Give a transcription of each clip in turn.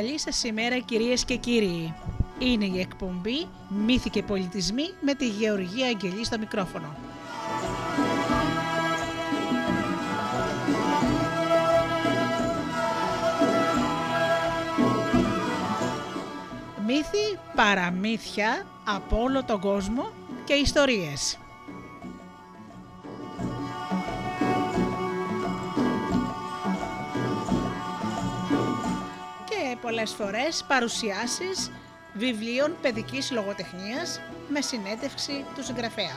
Καλή σας ημέρα κυρίες και κύριοι. Είναι η εκπομπή «Μύθοι και πολιτισμοί» με τη Γεωργία Αγγελή στο μικρόφωνο. Μύθοι, παραμύθια από όλο τον κόσμο και ιστορίες. Πολλές φορές παρουσιάσεις βιβλίων παιδικής λογοτεχνίας με συνέντευξη του συγγραφέα.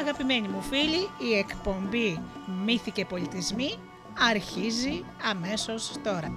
Αγαπημένοι μου φίλοι, η εκπομπή «Μύθοι και πολιτισμοί» αρχίζει αμέσως τώρα.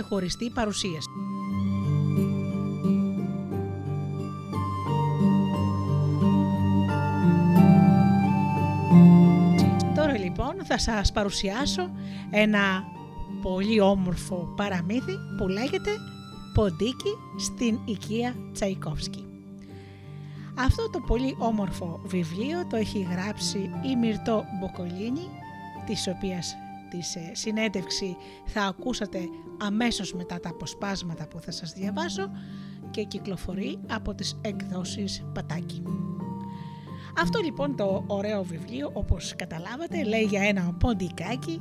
Ξεχωριστή παρουσίαση. Τώρα λοιπόν θα σας παρουσιάσω ένα πολύ όμορφο παραμύθι που λέγεται «Ποντίκι στην οικία Τσαϊκόφσκι». Αυτό το πολύ όμορφο βιβλίο το έχει γράψει η Μυρτό Μποκολίνη, της οποίας της ε, συνέντευξη θα ακούσατε αμέσως μετά τα αποσπάσματα που θα σας διαβάσω και κυκλοφορεί από τις εκδόσεις Πατάκη. Αυτό λοιπόν το ωραίο βιβλίο όπως καταλάβατε λέει για ένα ποντικάκι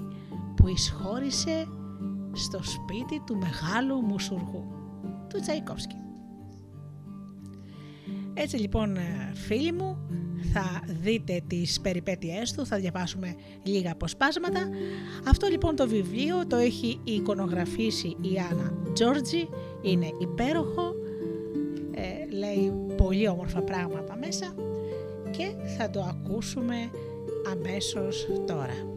που εισχώρησε στο σπίτι του μεγάλου μουσουργού, του Τσαϊκόφσκι. Έτσι λοιπόν ε, φίλοι μου θα δείτε τις περιπέτειές του, θα διαβάσουμε λίγα αποσπάσματα. Αυτό λοιπόν το βιβλίο το έχει εικονογραφήσει η Άννα Τζόρτζι, είναι υπέροχο, ε, λέει πολύ όμορφα πράγματα μέσα και θα το ακούσουμε αμέσως τώρα.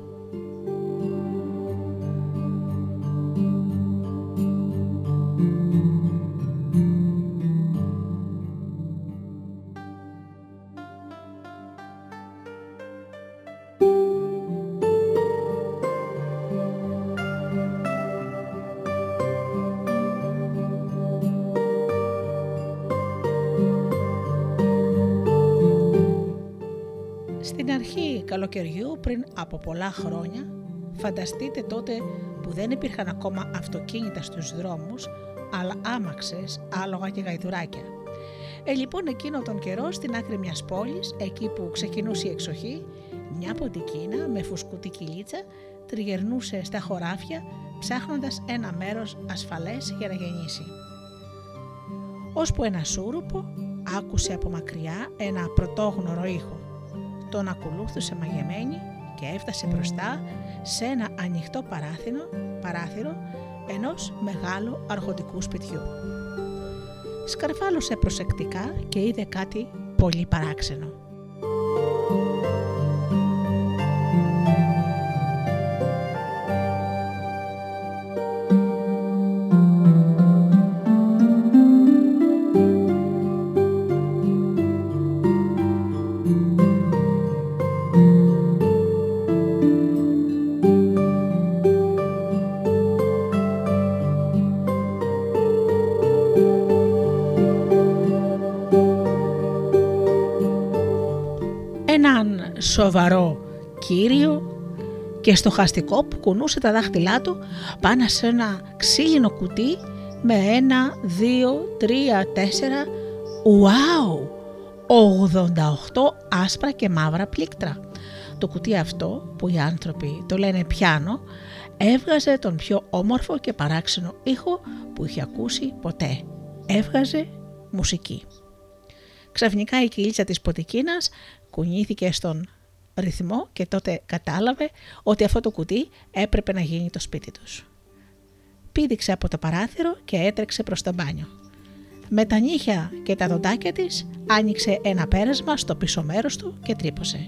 Καλοκαιριού πριν από πολλά χρόνια, φανταστείτε τότε που δεν υπήρχαν ακόμα αυτοκίνητα στους δρόμους, αλλά άμαξες, άλογα και γαϊδουράκια. Ε, λοιπόν, εκείνο τον καιρό στην άκρη μιας πόλης, εκεί που ξεκινούσε η εξοχή, μια ποντικίνα με φουσκούτη κυλίτσα τριγερνούσε στα χωράφια ψάχνοντας ένα μέρος ασφαλές για να γεννήσει. Ώσπου ένα σούρουπο άκουσε από μακριά ένα πρωτόγνωρο ήχο τον ακολούθησε μαγεμένη και έφτασε μπροστά σε ένα ανοιχτό παράθυρο, παράθυρο ενός μεγάλου αρχοντικού σπιτιού. Σκαρφάλωσε προσεκτικά και είδε κάτι πολύ παράξενο. Σοβαρό κύριο και στοχαστικό που κουνούσε τα δάχτυλά του πάνω σε ένα ξύλινο κουτί με ένα, δύο, τρία, τέσσερα, ουάου, 88 άσπρα και μαύρα πλήκτρα. Το κουτί αυτό που οι άνθρωποι το λένε πιάνο έβγαζε τον πιο όμορφο και παράξενο ήχο που είχε ακούσει ποτέ. Έβγαζε μουσική. Ξαφνικά η κυλίτσα της ποτικίνας κουνήθηκε στον ρυθμό και τότε κατάλαβε ότι αυτό το κουτί έπρεπε να γίνει το σπίτι τους. Πήδηξε από το παράθυρο και έτρεξε προς το μπάνιο. Με τα νύχια και τα δοντάκια της άνοιξε ένα πέρασμα στο πίσω μέρος του και τρύπωσε.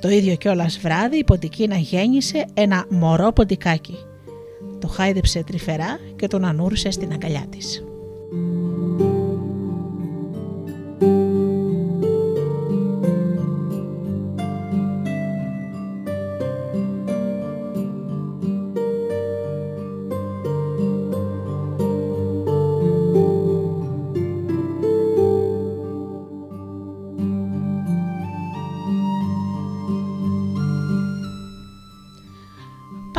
Το ίδιο κιόλας βράδυ η ποντικίνα γέννησε ένα μωρό ποντικάκι. Το χάιδεψε τρυφερά και τον ανούρισε στην αγκαλιά της.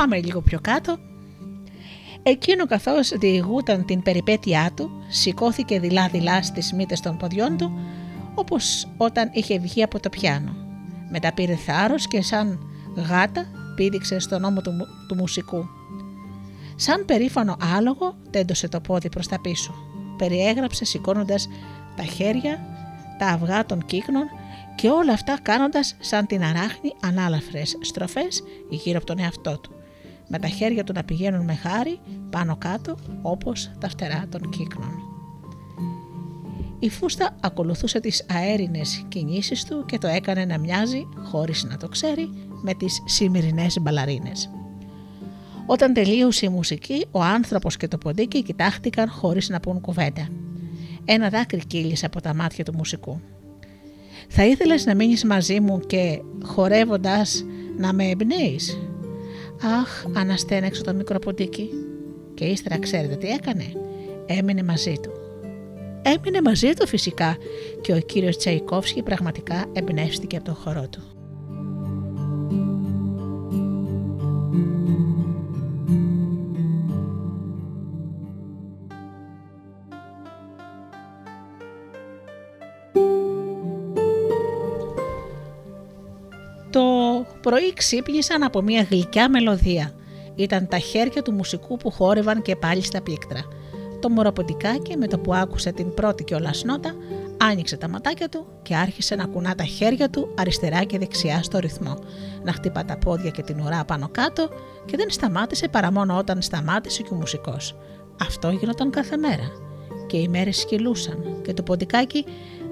Πάμε λίγο πιο κάτω. Εκείνο καθώς διηγούταν την περιπέτειά του, σηκώθηκε δειλά-δειλά στις μύτες των ποδιών του, όπως όταν είχε βγει από το πιάνο. Μετά πήρε θάρρος και σαν γάτα πήδηξε στον ώμο του, του μουσικού. Σαν περήφανο άλογο τέντωσε το πόδι προς τα πίσω. Περιέγραψε σηκώνοντας τα χέρια, τα αυγά των κύκνων και όλα αυτά κάνοντας σαν την αράχνη ανάλαφρες στροφές γύρω από τον εαυτό του με τα χέρια του να πηγαίνουν με χάρη πάνω κάτω όπως τα φτερά των κύκνων. Η φούστα ακολουθούσε τις αέρινες κινήσεις του και το έκανε να μοιάζει, χωρίς να το ξέρει, με τις σημερινές μπαλαρίνες. Όταν τελείωσε η μουσική, ο άνθρωπος και το ποντίκι κοιτάχτηκαν χωρίς να πούν κουβέντα. Ένα δάκρυ κύλησε από τα μάτια του μουσικού. «Θα ήθελες να μείνεις μαζί μου και χορεύοντας να με εμπνέεις» Αχ, αναστέναξε το μικρό ποντίκι. Και ύστερα ξέρετε τι έκανε. Έμεινε μαζί του. Έμεινε μαζί του φυσικά και ο κύριος Τσαϊκόφσκι πραγματικά εμπνεύστηκε από τον χορό του. Πρωί ξύπνησαν από μια γλυκιά μελωδία. Ήταν τα χέρια του μουσικού που χόρευαν και πάλι στα πλήκτρα. Το μωροποντικάκι με το που άκουσε την πρώτη κιόλας νότα, άνοιξε τα ματάκια του και άρχισε να κουνά τα χέρια του αριστερά και δεξιά στο ρυθμό, να χτυπά τα πόδια και την ουρά πάνω κάτω και δεν σταμάτησε παρά μόνο όταν σταμάτησε και ο μουσικός. Αυτό γινόταν κάθε μέρα και οι μέρες σκυλούσαν και το ποντικάκι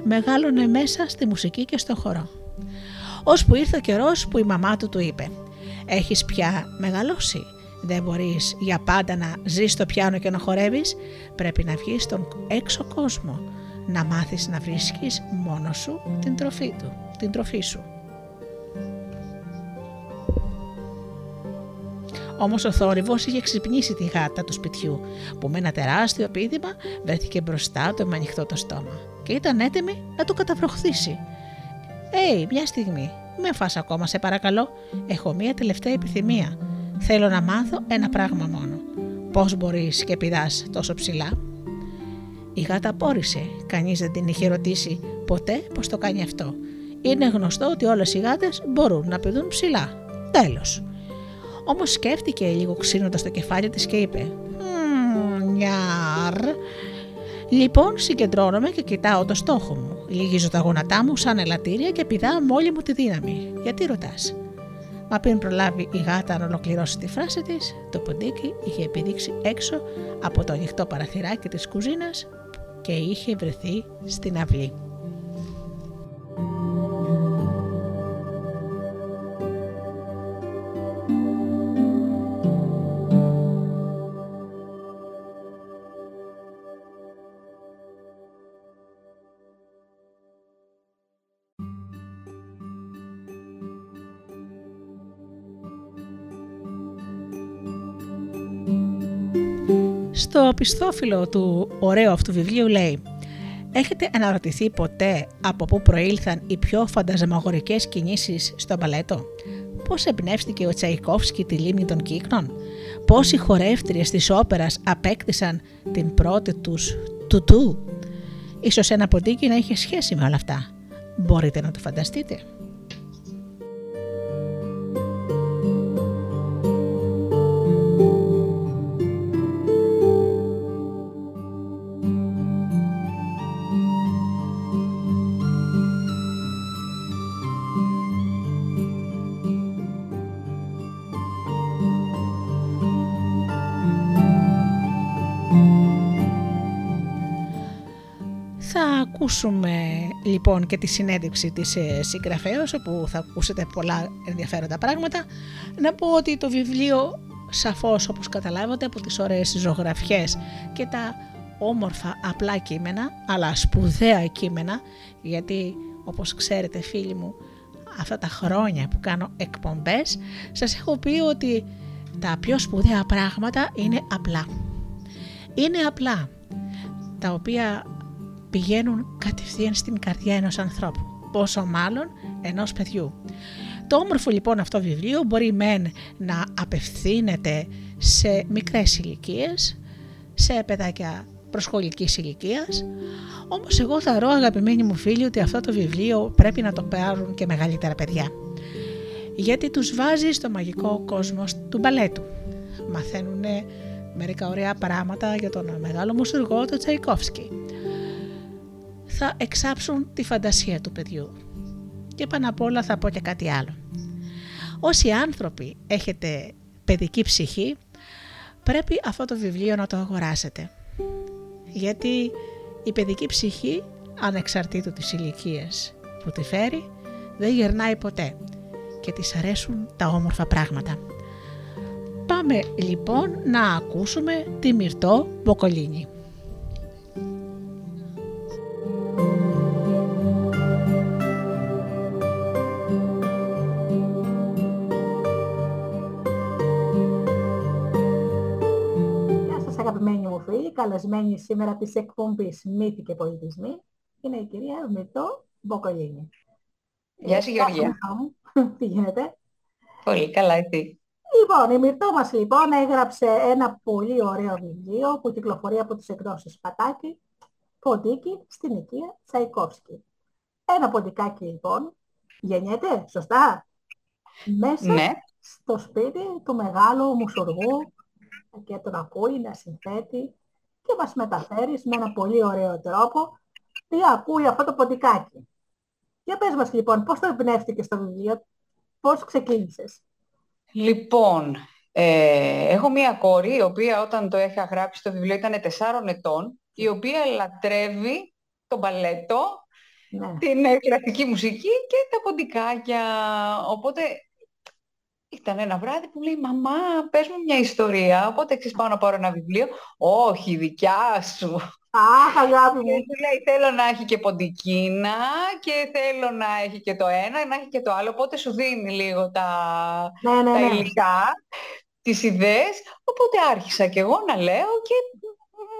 μεγάλωνε μέσα στη μουσική και στο χορό ώσπου ήρθε ο καιρός που η μαμά του του είπε «Έχεις πια μεγαλώσει, δεν μπορείς για πάντα να ζεις στο πιάνο και να χορεύεις, πρέπει να βγεις στον έξω κόσμο, να μάθεις να βρίσκεις μόνο σου την τροφή, του, την τροφή σου». Όμως ο θόρυβος είχε ξυπνήσει τη γάτα του σπιτιού, που με ένα τεράστιο πίδημα βρέθηκε μπροστά του με ανοιχτό το στόμα και ήταν έτοιμη να το καταβροχθήσει. «Ε, μια στιγμή, με φας ακόμα σε παρακαλώ, έχω μια τελευταία επιθυμία. Θέλω να μάθω ένα πράγμα μόνο. Πώς μπορείς και πηδάς τόσο ψηλά» Η γάτα απόρρισε. Κανείς δεν την είχε ρωτήσει ποτέ πώς το κάνει αυτό. Είναι γνωστό ότι όλες οι γάτες μπορούν να πηδούν ψηλά. Τέλος. Όμως σκέφτηκε λίγο ξύνοντας το κεφάλι της και είπε «Νιάρ, Λοιπόν, συγκεντρώνομαι και κοιτάω το στόχο μου. Λυγίζω τα γόνατά μου σαν ελαττήρια και πηδάω με όλη μου τη δύναμη. Γιατί ρωτάς; Μα πριν προλάβει η γάτα να ολοκληρώσει τη φράση της, το ποντίκι είχε επιδείξει έξω από το ανοιχτό παραθυράκι της κουζίνας και είχε βρεθεί στην αυλή. Στο πιστόφυλλο του ωραίου αυτού βιβλίου λέει Έχετε αναρωτηθεί ποτέ από πού προήλθαν οι πιο φανταζαμαγορικές κινήσεις στο μπαλέτο; Πώς εμπνεύστηκε ο Τσαϊκόφσκι τη λίμνη των κύκνων; Πώς οι χορεύτριες της όπερας απέκτησαν την πρώτη τους τουτού; Ίσως ένα ποντίκι να είχε σχέση με όλα αυτά. Μπορείτε να το φανταστείτε. Ακούσουμε λοιπόν και τη συνέντευξη της ε, συγγραφέως όπου θα ακούσετε πολλά ενδιαφέροντα πράγματα. Να πω ότι το βιβλίο σαφώς όπως καταλάβατε από τις ωραίες ζωγραφιές και τα όμορφα απλά κείμενα αλλά σπουδαία κείμενα γιατί όπως ξέρετε φίλοι μου αυτά τα χρόνια που κάνω εκπομπές σας έχω πει ότι τα πιο σπουδαία πράγματα είναι απλά. Είναι απλά τα οποία πηγαίνουν κατευθείαν στην καρδιά ενός ανθρώπου, πόσο μάλλον ενός παιδιού. Το όμορφο λοιπόν αυτό βιβλίο μπορεί μεν να απευθύνεται σε μικρές ηλικίες, σε παιδάκια προσχολικής ηλικίας. όμως εγώ θα ρω αγαπημένοι μου φίλοι ότι αυτό το βιβλίο πρέπει να το πάρουν και μεγαλύτερα παιδιά. Γιατί τους βάζει στο μαγικό κόσμο του μπαλέτου. Μαθαίνουν μερικά ωραία πράγματα για τον μεγάλο μουσουργό του Τσαϊκόφσκι θα εξάψουν τη φαντασία του παιδιού. Και πάνω απ' όλα θα πω και κάτι άλλο. Όσοι άνθρωποι έχετε παιδική ψυχή, πρέπει αυτό το βιβλίο να το αγοράσετε. Γιατί η παιδική ψυχή ανεξαρτήτου της ηλικίας που τη φέρει, δεν γερνάει ποτέ και της αρέσουν τα όμορφα πράγματα. Πάμε λοιπόν να ακούσουμε τη Μυρτώ Μποκολίνη. Αγαπημένοι μου φίλοι, καλεσμένη σήμερα της εκπομπής Μύθοι και Πολιτισμοί είναι η κυρία Μυρτώ Μποκολίνη. Γεια σου Γεωργία. Τι γίνεται; Πολύ καλά εσύ. Λοιπόν, η Μυρτώ μας λοιπόν έγραψε ένα πολύ ωραίο βιβλίο που κυκλοφορεί από τις εκδόσεις Πατάκη, Ποντίκι, στην οικία Τσαϊκόφσκι. Ένα ποντικάκι λοιπόν γεννιέται, σωστά, μέσα Ναι, στο σπίτι του μεγάλου μουσουργού και τον ακούει να συνθέτει και μας μεταφέρει με ένα πολύ ωραίο τρόπο τι ακούει αυτό το ποντικάκι. Για πες μας λοιπόν, πώς το εμπνεύστηκε στο βιβλίο, πώς ξεκίνησες; λοιπόν, ε, έχω μία κόρη η οποία όταν το είχα γράψει το βιβλίο ήταν 4 ετών, η οποία λατρεύει το μπαλέτο, Ναι. την ε, κλασική μουσική και τα ποντικάκια. Οπότε ήταν ένα βράδυ που λέει «Μαμά, πες μου μια ιστορία, οπότε εξής πάω να πάρω ένα βιβλίο». «Όχι, δικιά σου». Αχ, αγάπη Και μου. του λέει θέλω να έχει και ποντικίνα και θέλω να έχει και το ένα, να έχει και το άλλο. Οπότε σου δίνει λίγο τα, Ναι, ναι, τα ναι. υλικά, τις ιδέες. Οπότε άρχισα και εγώ να λέω και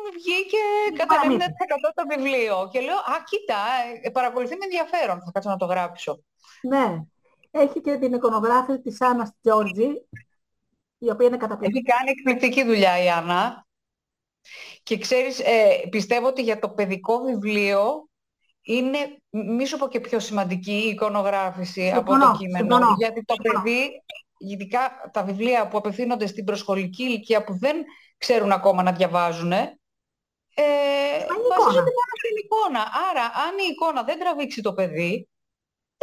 μου βγήκε κατά παραμύθι. 90% το βιβλίο. Και λέω, α, κοίτα, ε, παρακολουθεί με ενδιαφέρον, θα κάτσω να το γράψω. Ναι. Έχει και την εικονογράφηση της Άννας Τζόρτζη, η οποία είναι καταπληκτική. Έχει κάνει εκπληκτική δουλειά η Άννα. Και ξέρεις, ε, πιστεύω ότι για το παιδικό βιβλίο είναι, μη σου πω και πιο σημαντική η εικονογράφηση από Συμφωνώ, το κείμενο. συμφωνώ, Γιατί το συμφωνώ. παιδί, ειδικά τα βιβλία που απευθύνονται στην προσχολική ηλικία που δεν ξέρουν ακόμα να διαβάζουν, ε, βασίζονται μόνο στην εικόνα. Άρα, αν η εικόνα δεν τραβήξει το παιδί,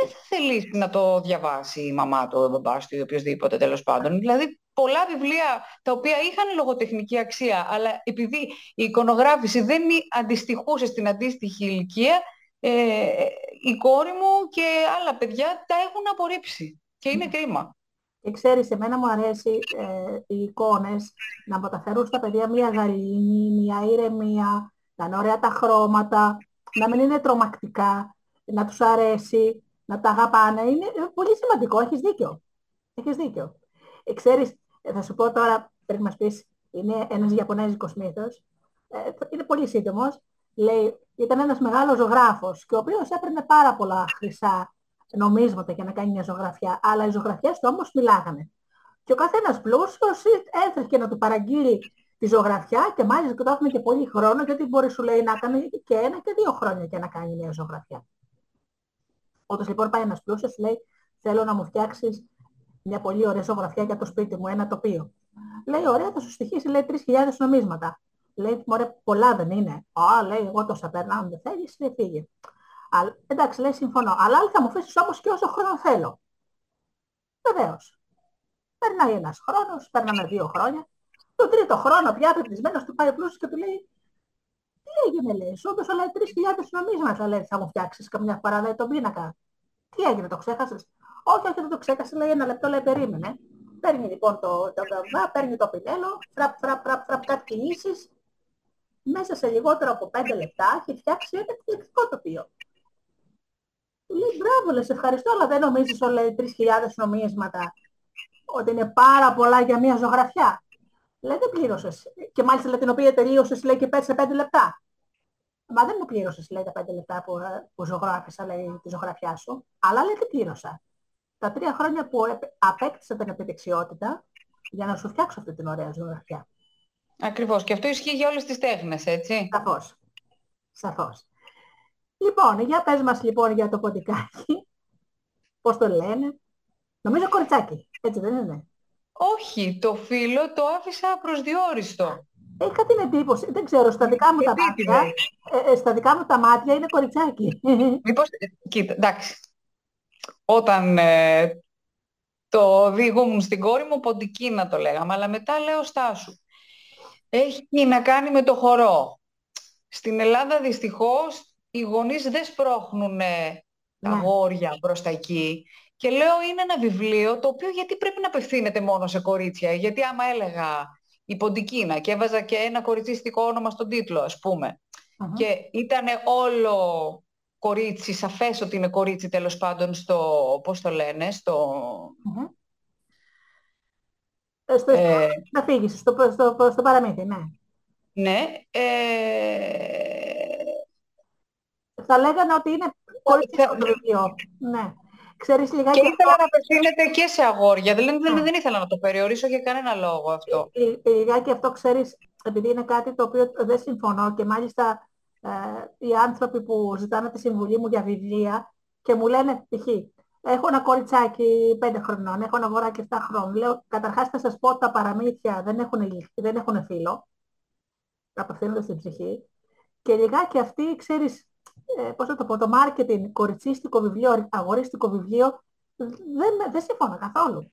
δεν θα θελήσει να το διαβάσει η μαμά του, ο μπαμπάς του ή οποιοδήποτε τέλος πάντων. Δηλαδή, πολλά βιβλία τα οποία είχαν λογοτεχνική αξία, αλλά επειδή η εικονογράφηση δεν αντιστοιχούσε στην αντίστοιχη ηλικία, ε, η κόρη μου και άλλα παιδιά τα έχουν απορρίψει. Και είναι κρίμα. Και ξέρεις, εμένα μου αρέσει ε, οι εικόνες να μεταφέρουν στα παιδιά μια γαλήνη, μια ηρεμία, να είναι ωραία τα χρώματα, να μην είναι τρομακτικά, να τους αρέσει, να τα αγαπάνε. Είναι ε, πολύ σημαντικό, έχεις δίκιο. Έχεις δίκιο. Ε, ξέρεις, ε, θα σου πω τώρα, πρέπει να μας πεις, είναι ένας Ιαπωνέζικος μύθος, ε, είναι πολύ σύντομος, λέει, ήταν ένας μεγάλος ζωγράφος και ο οποίος έπαιρνε πάρα πολλά χρυσά νομίσματα για να κάνει μια ζωγραφιά, αλλά οι ζωγραφιές του όμως μιλάγανε. Και ο καθένας πλούσιος έτρεχε να του παραγγείλει τη ζωγραφιά και μάλιστα και το έχουμε και πολύ χρόνο, γιατί μπορεί σου λέει να κάνει και ένα και δύο χρόνια και να κάνει μια ζωγραφιά. Όταν λοιπόν πάει ένας πλούσιος, λέει, θέλω να μου φτιάξεις μια πολύ ωραία ζωγραφιά για το σπίτι μου, ένα τοπίο. Λέει, ωραία, θα σου στοιχήσει, λέει, 3.000 νομίσματα. Λέει, μωρέ, πολλά δεν είναι. Α, λέει, εγώ τόσα παίρνω, αν δεν θέλεις, λέει, φύγε. Α, εντάξει, λέει, συμφωνώ. Αλλά άλλη θα μου αφήσεις όμως και όσο χρόνο θέλω. Βεβαίως. Περνάει ένας χρόνος, περνάνε δύο χρόνια. Τον τρίτο χρόνο πια απευθυσμένος του πάει ο πλούσιος και του λέει τι έγινε, λέει, σου έδωσα, λέει, 3.000 νομίσματα, λέει, θα μου φτιάξεις καμιά φορά, λέει, τον πίνακα. Τι έγινε, το ξέχασες; Όχι, όχι, δεν το ξέχασε, λέει, ένα λεπτό, λέει, περίμενε. Παίρνει λοιπόν το, το γραμμά, παίρνει το πινέλο, φραπ, φραπ, φραπ, φραπ, κάτι κινήσεις. Μέσα σε λιγότερο από 5 λεπτά έχει φτιάξει ένα εκπληκτικό τοπίο. Του λέει, μπράβο, λέει, σε ευχαριστώ, αλλά δεν νομίζεις, λέει, 3.000 νομίσματα ότι είναι πάρα πολλά για μια ζωγραφιά. Λέει, δεν πλήρωσες. Και μάλιστα λέει, την οποία τελείωσες, λέει, και πέτσε σε 5 λεπτά. Μα δεν μου πλήρωσες, λέει, τα 5 λεπτά που, ε, που ζωγράφησα, λέει, τη ζωγραφιά σου. Αλλά λέει, τι πλήρωσα. Τα τρία χρόνια που επ- απέκτησα την επιδεξιότητα για να σου φτιάξω αυτή την ωραία ζωγραφιά. Ακριβώς. Και αυτό ισχύει για όλες τις τέχνες, έτσι. Σαφώς. Σαφώς. Λοιπόν, για πες μας λοιπόν για το ποντικάκι. Πώς το λένε. Νομίζω κοριτσάκι. Έτσι δεν είναι. Όχι, το φίλο το άφησα προσδιορίστο. Είχα την εντύπωση, δεν ξέρω, στα δικά μου τα Επίτηδες. μάτια, ε, ε, στα δικά μου τα μάτια είναι κοριτσάκι. Μήπως, ε, κοίτα, εντάξει. Όταν ε, το διηγούμουν στην κόρη μου, ποντικίνα το λέγαμε, αλλά μετά λέω στάσου. Έχει να κάνει με το χορό. Στην Ελλάδα δυστυχώς οι γονείς δεν σπρώχνουν τα Ναι. αγόρια προς τα εκεί. Και λέω είναι ένα βιβλίο το οποίο γιατί πρέπει να απευθύνεται μόνο σε κορίτσια. Γιατί άμα έλεγα η Ποντικίνα και έβαζα και ένα κοριτσίστικο όνομα στον τίτλο ας πούμε Μμμ. και ήταν όλο κορίτσι, σαφές ότι είναι κορίτσι τέλος πάντων στο, πώς το λένε, στο... Μμμ. Ε, Στο, ε, στην αφήγηση, στο, στο, στο παραμύθι, ναι. ναι, ε, Θα λέγανε ότι είναι κορίτσικο το βιβλίο. Ναι. Ξέρεις λιγάκι και ήθελα να απευθύνεται και σε αγόρια, δηλαδή δεν, δεν ήθελα να το περιορίσω για κανένα λόγο αυτό. Ε, ε, Λιγάκι αυτό ξέρεις, επειδή είναι κάτι το οποίο δεν συμφωνώ και μάλιστα ε, οι άνθρωποι που ζητάνε τη συμβουλή μου για βιβλία και μου λένε π.χ. έχω ένα κοριτσάκι 5 χρονών, έχω ένα αγοράκι 7 χρόνων. Λέω, καταρχάς θα σας πω ότι τα παραμύθια δεν έχουν, ηλικ- δεν έχουν φίλο, απευθύνονται στην ψυχή. Και λιγάκι αυτή, ξέρεις, ε, πώς θα το πω, το marketing, κοριτσίστικο βιβλίο, αγορίστικο βιβλίο, δεν, δεν συμφωνώ καθόλου.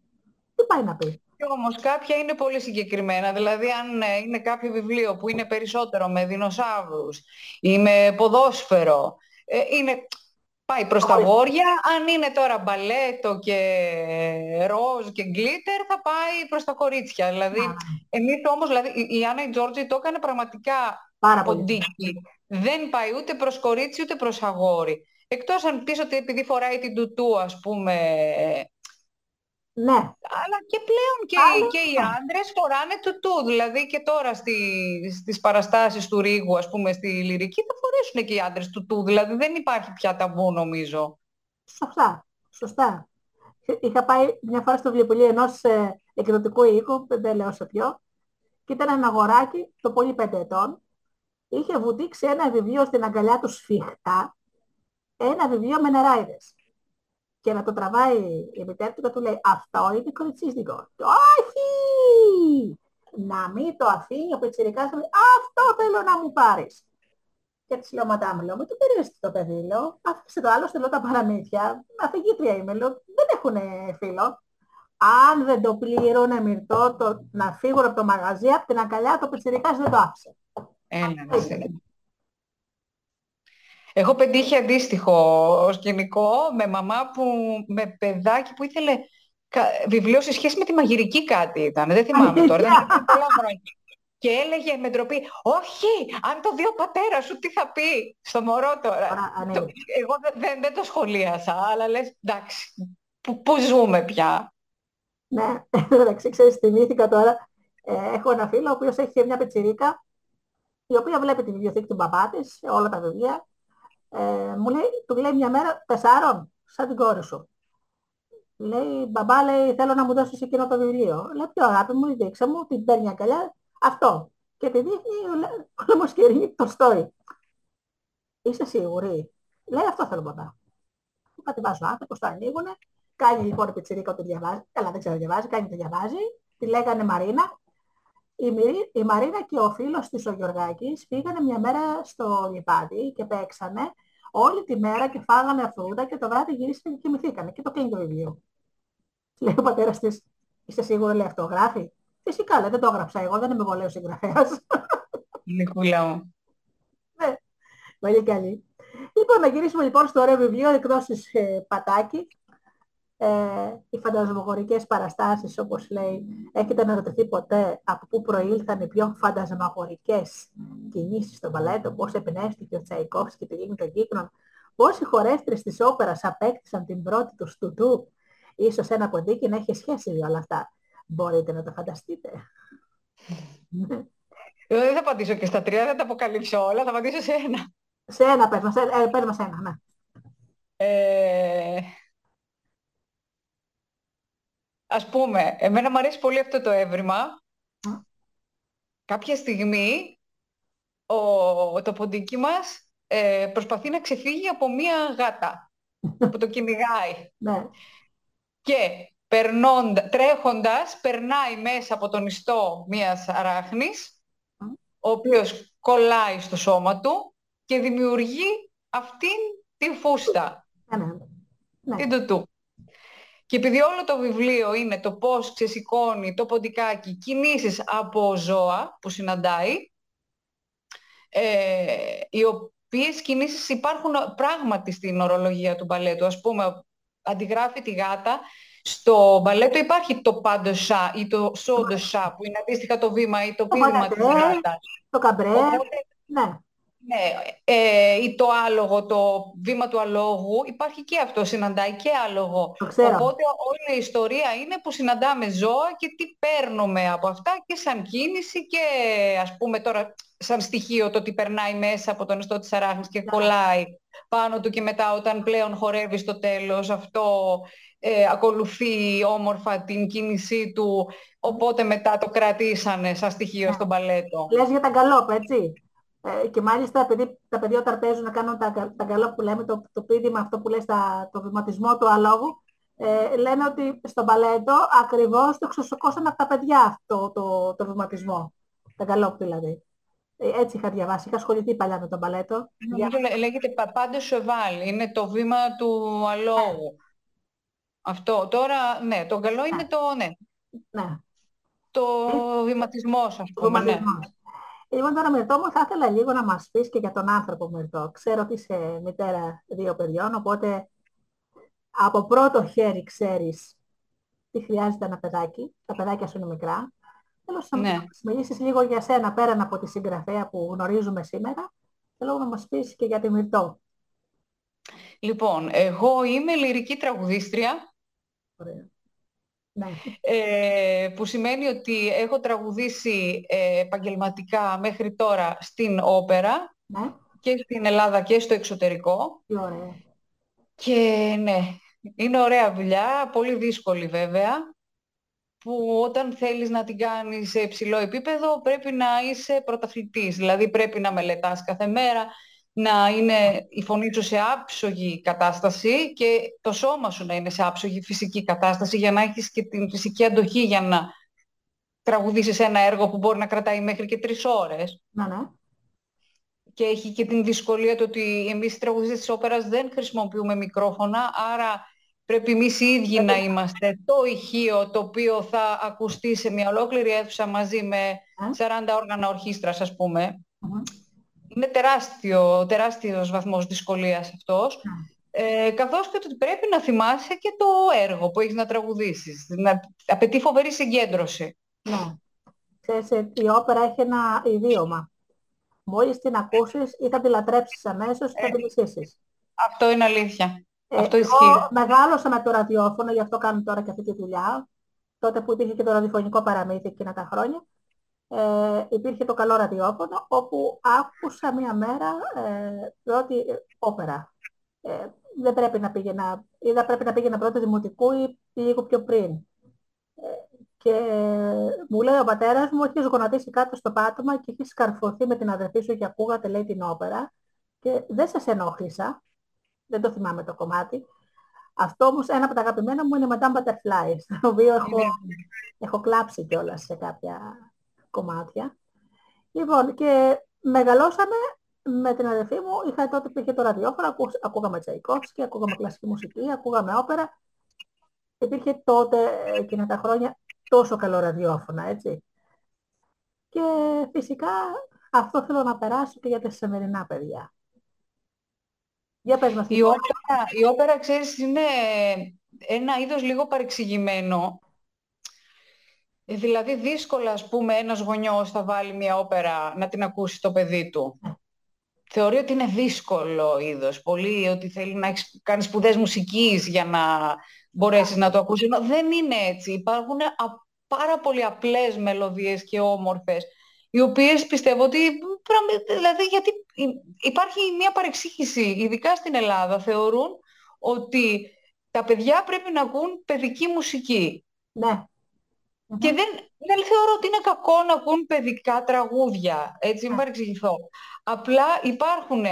Τι πάει να πει; Και όμως κάποια είναι πολύ συγκεκριμένα, δηλαδή αν ε, είναι κάποιο βιβλίο που είναι περισσότερο με δεινοσαύρους ή με ποδόσφαιρο, ε, είναι, πάει προς τα Ωραία. αγόρια, αν είναι τώρα μπαλέτο και ροζ και γκλίτερ θα πάει προς τα κορίτσια. Δηλαδή, Α, εμείς όμως, δηλαδή η- η Άννα η Τζόρτζη το έκανε πραγματικά Πάρα πολύ. Ποντίκι. Δεν πάει ούτε προς κορίτσι ούτε προς αγόρι. Εκτός αν πεις ότι επειδή φοράει την τουτού ας πούμε Ναι, αλλά και πλέον και, Άλλο και οι αυτό. άντρες φοράνε τουτού. Δηλαδή και τώρα στη, στις παραστάσεις του Ρίγου, ας πούμε, στη λυρική, θα φορέσουν και οι άντρες τουτού. Δηλαδή δεν υπάρχει πια ταμπού, νομίζω. σωστά. Σωστά. Είχα πάει μια φορά στο βιβλιοπωλείο ενός ε, εκδοτικού οίκου, δεν λέω σε ποιο, και ήταν ένα αγοράκι, το πολύ πέντε ετών, είχε βουτήξει ένα βιβλίο στην αγκαλιά του σφιχτά, ένα βιβλίο με νεράιδες. Και να το τραβάει η μητέρα του και του λέει αυτό είναι κοριτσίστικο. Και, Όχι! Να μην το αφήνει ο πιτσιρικάς να λέει αυτό θέλω να μου πάρεις. Και της λέω ματά μου, λέω, μην το περίσεις το παιδί, λέω, άφησε το άλλο, στελώ τα παραμύθια, αφηγήτρια είμαι, λέω, δεν έχουν φίλο. Αν δεν το πλήρωνε μυρτό το, να φύγουν από το μαγαζί, από την αγκαλιά το πιτσιρικάς δεν το άφησε. Έλα, ρε, σε. Έχω πετύχει αντίστοιχο σκηνικό με μαμά που, με παιδάκι που ήθελε κα- βιβλίο σε σχέση με τη μαγειρική κάτι ήταν. Δεν θυμάμαι τώρα, δεν θυμάμαι πολλά χρόνια. Και έλεγε με ντροπή, όχι, αν το δει ο πατέρας σου τι θα πει στο μωρό τώρα. Τώρα Το- ανοίγει. εγώ δεν, δεν, δεν το σχολίασα, αλλά λες, εντάξει, πού, πού ζούμε πια. Ναι, εντάξει, ξέρεις, θυμήθηκα τώρα. Ε, έχω ένα φίλο ο οποίος έχει και μια πετσιρίκα, η οποία βλέπει τη βιβλιοθήκη του μπαμπά της, όλα τα βιβλία. Ε, μου λέει, του λέει μια μέρα, τεσσάρων, σαν την κόρη σου. Λέει, μπαμπά, λέει, θέλω να μου δώσεις εκείνο το βιβλίο. Λέει, ποιο αγάπη μου, δείξε μου, την παίρνει αγκαλιά, αυτό. Και τη δείχνει, λέει, ο Λέμος Κυρί, το στόι. Είσαι σίγουρη; Λέει, αυτό θέλω μπαμπά. Του κατεβάζω άνθρωπο, το ανοίγουνε. Κάνει λοιπόν η πιτσιρίκα ότι διαβάζει. Καλά, δεν ξέρω διαβάζει, κάνει το διαβάζει. Τη λέγανε Μαρίνα. Η, Μυρί- η Μαρίνα και ο φίλος της ο Γιωργάκης πήγανε μια μέρα στο λιπάδι και παίξανε όλη τη μέρα και φάγανε φρούτα και το βράδυ γυρίσανε και κοιμηθήκανε. Και το κλείνει το βιβλίο. Λέει ο πατέρας της, είσαι σίγουρο λέει αυτό γράφει; Φυσικά λέει, δεν το έγραψα εγώ, δεν είμαι εγώ λέει ο συγγραφέας. Νικούλα μου. Πολύ καλή. Λοιπόν, να γυρίσουμε λοιπόν στο ωραίο βιβλίο εκδόσεις ε, Πατάκη. Ε, οι φαντασμαγορικές παραστάσεις, όπως λέει, έχετε αναρωτηθεί ποτέ από πού προήλθαν οι πιο φαντασμαγορικές κινήσεις στο μπαλέτο, πώς εμπνεύστηκε ο Τσαϊκόφσκι και το γίγνη των γίγνων, πώς οι χορεύτρες της όπερας απέκτησαν την πρώτη τους στουτού. Ίσως ένα ποντίκι να έχει σχέση με όλα αυτά. Μπορείτε να το φανταστείτε. Εγώ δεν θα απαντήσω και στα τρία, δεν τα αποκαλύψω όλα, θα απαντήσω σε ένα. σε ένα πες μας, ε, πες μας ένα, ναι. Ε, ας πούμε, εμένα μου αρέσει πολύ αυτό το έβριμα. Μμ. Κάποια στιγμή ο, το ποντίκι μας ε, προσπαθεί να ξεφύγει από μία γάτα που το κυνηγάει. ναι. Και περνώντα, τρέχοντας περνάει μέσα από τον ιστό μιας αράχνης, Μμ. ο οποίος κολλάει στο σώμα του και δημιουργεί αυτήν την φούστα, Ναι, ναι. Ναι. την τουτού. Και επειδή όλο το βιβλίο είναι το πώς ξεσηκώνει το ποντικάκι κινήσεις από ζώα που συναντάει, ε, οι, ο- οποίες κινήσεις υπάρχουν πράγματι στην ορολογία του μπαλέτου. Ας πούμε, αντιγράφει τη γάτα. Στο μπαλέτο υπάρχει το πάντο σα ή το σόντο σα, που είναι αντίστοιχα το βήμα ή το πείδημα της γάτας. Το καμπρέ, Οπότε, ναι. Ναι, ε, ή το άλογο, το βήμα του αλόγου, υπάρχει και αυτό, συναντάει και άλογο. Το ξέρω. Οπότε όλη η ιστορία είναι που συναντάμε ζώα και τι παίρνουμε από αυτά και σαν κίνηση και ας πούμε τώρα σαν στοιχείο το ότι περνάει μέσα από τον ιστό της αράχνης και κολλάει πάνω του και μετά όταν πλέον χορεύει στο τέλος αυτό ε, ακολουθεί όμορφα την κίνησή του οπότε μετά το κρατήσανε σαν στοιχείο στο μπαλέτο. Λες για τα γκαλόπ, έτσι. Ε, και μάλιστα επειδή τα παιδιά όταν παίζουν να κάνουν τα, γκα- τα γκαλόπ που λέμε, το, το πείδημα αυτό που λες, τα, το βηματισμό του αλόγου, ε, λένε ότι στο μπαλέτο ακριβώς το ξεσοκώσαν από τα παιδιά αυτό το, το βηματισμό. Τα γκαλόπ δηλαδή. Ε, έτσι είχα διαβάσει, είχα ασχοληθεί παλιά με το μπαλέτο. Νομίζω λέ- λέγεται πα- πάντε σεβάλ, είναι το βήμα του αλόγου. Αυτό. Τώρα, ναι, το καλό είναι το, ναι, Ναι. το βηματισμός, ας Ο πούμε, ναι. βηματισμός. Λοιπόν, τώρα Μυρτώ μου θα ήθελα λίγο να μας πεις και για τον άνθρωπο Μυρτώ. Ξέρω ότι είσαι μητέρα δύο παιδιών, οπότε από πρώτο χέρι ξέρεις τι χρειάζεται ένα παιδάκι. Τα παιδάκια σου είναι μικρά. Θέλω να Ναι. μας μιλήσεις λίγο για σένα πέραν από τη συγγραφέα που γνωρίζουμε σήμερα. Θέλω να μας πεις και για τη Μυρτώ. Λοιπόν, εγώ είμαι λυρική τραγουδίστρια, Ωραία. Ναι. ε, που σημαίνει ότι έχω τραγουδήσει ε, επαγγελματικά μέχρι τώρα στην όπερα Ναι. και στην Ελλάδα και στο εξωτερικό. Τι ωραία. Και ναι, είναι ωραία δουλειά, πολύ δύσκολη βέβαια, που όταν θέλεις να την κάνεις σε υψηλό επίπεδο πρέπει να είσαι πρωταθλητής. Δηλαδή πρέπει να μελετάς κάθε μέρα, να είναι η φωνή σου σε άψογη κατάσταση και το σώμα σου να είναι σε άψογη φυσική κατάσταση για να έχεις και την φυσική αντοχή για να τραγουδήσεις ένα έργο που μπορεί να κρατάει μέχρι και τρεις ώρες Ναι, ναι. και έχει και την δυσκολία του ότι εμείς οι τραγουδιστές της όπερας δεν χρησιμοποιούμε μικρόφωνα, άρα πρέπει εμείς οι ίδιοι να είμαστε το ηχείο το οποίο θα ακουστεί σε μια ολόκληρη αίθουσα μαζί με 40 όργανα ορχήστρας, ας πούμε. Μμμ. Είναι τεράστιο, τεράστιος βαθμός δυσκολίας αυτός. Ε, καθώς και το ότι πρέπει να θυμάσαι και το έργο που έχεις να τραγουδήσεις. Να, απαιτεί φοβερή συγκέντρωση. Ναι. Ξέρεις, ε, η όπερα έχει ένα ιδίωμα. Μόλις την ακούσεις ή θα τη λατρέψεις αμέσως ή θα τη μισήσεις. Αυτό είναι αλήθεια. Ε, Αυτό εγώ ισχύει. μεγάλωσα με το ραδιόφωνο, γι' αυτό κάνω τώρα και αυτή τη δουλειά. Τότε που υπήρχε και το ραδιοφωνικό παραμύθι εκείνα τα χρόνια, ε, υπήρχε το καλό ραδιόφωνο, όπου άκουσα μία μέρα ε, πρώτη ε, όπερα. Ε, δεν πρέπει να πήγαινα, ή δεν πρέπει να πήγαινα πρώτη δημοτικού ή λίγο πιο πριν. Ε, και μου λέει ο πατέρας μου, έχεις γονατίσει κάτω στο πάτωμα και έχεις σκαρφωθεί με την αδερφή σου και ακούγατε, λέει, την όπερα και δεν σας ενόχλησα, δεν το θυμάμαι το κομμάτι. Αυτό όμως ένα από τα αγαπημένα μου είναι Madame Butterfly, στο οποίο έχω, έχω κλάψει κιόλας σε κάποια κομμάτια. Λοιπόν, και μεγαλώσαμε με την αδερφή μου, είχα τότε που είχε το ραδιόφωνο, ακού, ακούγαμε Τσαϊκόφσκι, ακούγαμε κλασική μουσική, ακούγαμε όπερα. Υπήρχε τότε, εκείνα τα χρόνια, τόσο καλό ραδιόφωνο, έτσι. Και φυσικά αυτό θέλω να περάσω και για τα σημερινά παιδιά. Για πες μας, Η όπερα, η όπερα, ξέρεις, είναι ένα είδος λίγο παρεξηγημένο. Ε, Δηλαδή δύσκολα, ας πούμε, ένας γονιός θα βάλει μια όπερα να την ακούσει το παιδί του. Θεωρεί ότι είναι δύσκολο είδος, πολύ ότι θέλει να έχεις κάνει σπουδές μουσικής για να μπορέσεις να το ακούσεις. Ενώ δεν είναι έτσι. Υπάρχουν α- πάρα πολύ απλές μελωδίες και όμορφες, οι οποίες πιστεύω ότι, πραγμα- δηλαδή γιατί υ- υπάρχει μια παρεξήγηση, ειδικά στην Ελλάδα, θεωρούν ότι τα παιδιά πρέπει να ακούν παιδική μουσική. Ναι. Και δεν, δεν θεωρώ ότι είναι κακό να ακούν παιδικά τραγούδια, έτσι, μην παρεξηγηθώ. Απλά υπάρχουν,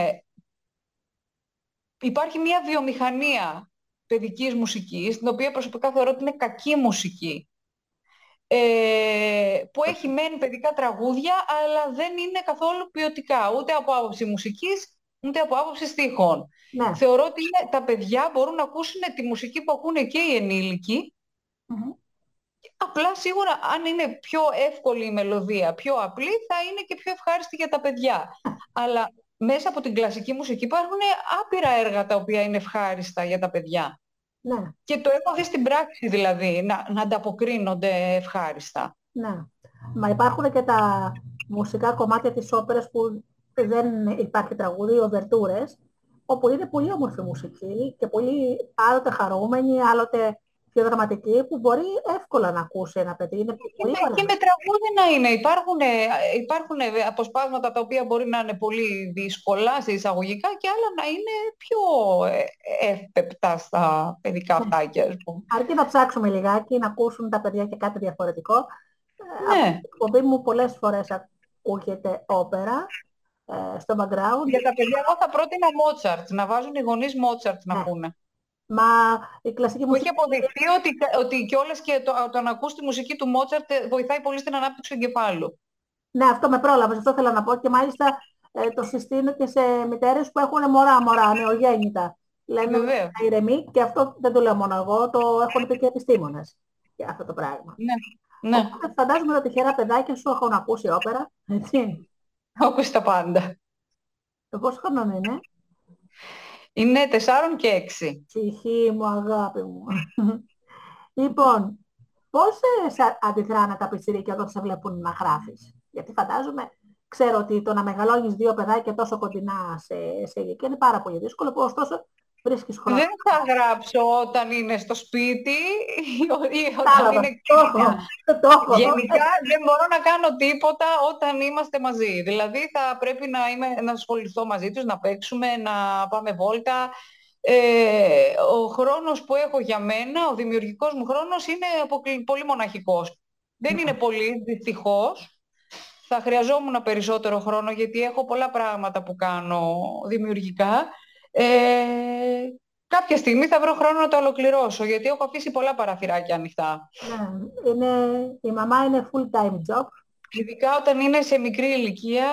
υπάρχει μια βιομηχανία παιδικής μουσικής, την οποία προσωπικά θεωρώ ότι είναι κακή μουσική, ε, που έχει μεν παιδικά τραγούδια, αλλά δεν είναι καθόλου ποιοτικά, ούτε από άποψη μουσικής, ούτε από άποψη στίχων. Ναι. Θεωρώ ότι είναι, τα παιδιά μπορούν να ακούσουν τη μουσική που ακούνε και οι ενήλικοι, Μμμ. Απλά σίγουρα αν είναι πιο εύκολη η μελωδία, πιο απλή, θα είναι και πιο ευχάριστη για τα παιδιά. Αλλά μέσα από την κλασική μουσική υπάρχουν άπειρα έργα τα οποία είναι ευχάριστα για τα παιδιά. Ναι, Και το έχω δει στην πράξη δηλαδή, να, να ανταποκρίνονται ευχάριστα. ναι. Μα υπάρχουν και τα μουσικά κομμάτια της όπερας που δεν υπάρχει τραγούδι, οβερτούρες, όπου είναι πολύ όμορφη μουσική και πολύ άλλοτε χαρούμενη, άλλοτε πιο δραματική, που μπορεί εύκολα να ακούσει ένα παιδί. Είναι πολύ Και με, και ωραία. με τραγούδι να είναι. Υπάρχουν, υπάρχουν αποσπάσματα τα οποία μπορεί να είναι πολύ δύσκολα σε εισαγωγικά και άλλα να είναι πιο ε, εύπεπτα στα παιδικά αυτάκια, ας πούμε. Αρκεί να ψάξουμε λιγάκι, να ακούσουν τα παιδιά και κάτι διαφορετικό. Ε, Από Ναι, την εκπομπή μου πολλές φορές ακούγεται όπερα ε, στο background. για τα παιδιά εγώ θα πρότεινα Μότσαρτ, να βάζουν οι γονείς Μότσαρτ να Ναι. Ακούνε. Μα η κλασική Που μουσική έχει αποδειχθεί ότι, ότι κιόλας και το, το να ακούς τη μουσική του Μότσαρτ ε, βοηθάει πολύ στην ανάπτυξη του εγκεφάλου. Ναι, αυτό με πρόλαβες, αυτό θέλω να πω και μάλιστα ε, το συστήνω και σε μητέρες που έχουν μωρά, μωρά, νεογέννητα. Λένε Βεβαίως. να ηρεμεί και αυτό δεν το λέω μόνο εγώ, το έχουν πει και επιστήμονες για αυτό το πράγμα. Ναι, ναι. Οπότε φαντάζομαι ότι τυχερά παιδάκια σου έχουν ακούσει όπερα, έτσι. Άκουσε τα πάντα. Πόσο χρονών είναι, Είναι 4 και 6. ψυχή μου, αγάπη μου. λοιπόν, πώς ε, σε αντιδράνε τα πιτσιρίκια όταν σε βλέπουν να γράφεις; Γιατί φαντάζομαι, ξέρω ότι το να μεγαλώνεις δύο παιδάκια τόσο κοντινά σε, σε ηλικία είναι πάρα πολύ δύσκολο, που ωστόσο βρίσκεις χρόνο. Δεν θα γράψω όταν είναι στο σπίτι ή ή Κατάλαβα. όταν είναι Το έχω. ξύπνια. Το έχω. Γενικά δεν μπορώ να κάνω τίποτα όταν είμαστε μαζί. Δηλαδή θα πρέπει να, είμαι, να ασχοληθώ μαζί τους, να παίξουμε, να πάμε βόλτα. Ε, ο χρόνος που έχω για μένα, ο δημιουργικός μου χρόνος είναι αποκλει- πολύ μοναχικός. Δεν είναι πολύ, δυστυχώς. Θα χρειαζόμουν περισσότερο χρόνο γιατί έχω πολλά πράγματα που κάνω δημιουργικά. Ε, κάποια στιγμή θα βρω χρόνο να το ολοκληρώσω γιατί έχω αφήσει πολλά παραθυράκια ανοιχτά. Ναι, είναι, η μαμά είναι full time job. Ειδικά όταν είναι σε μικρή ηλικία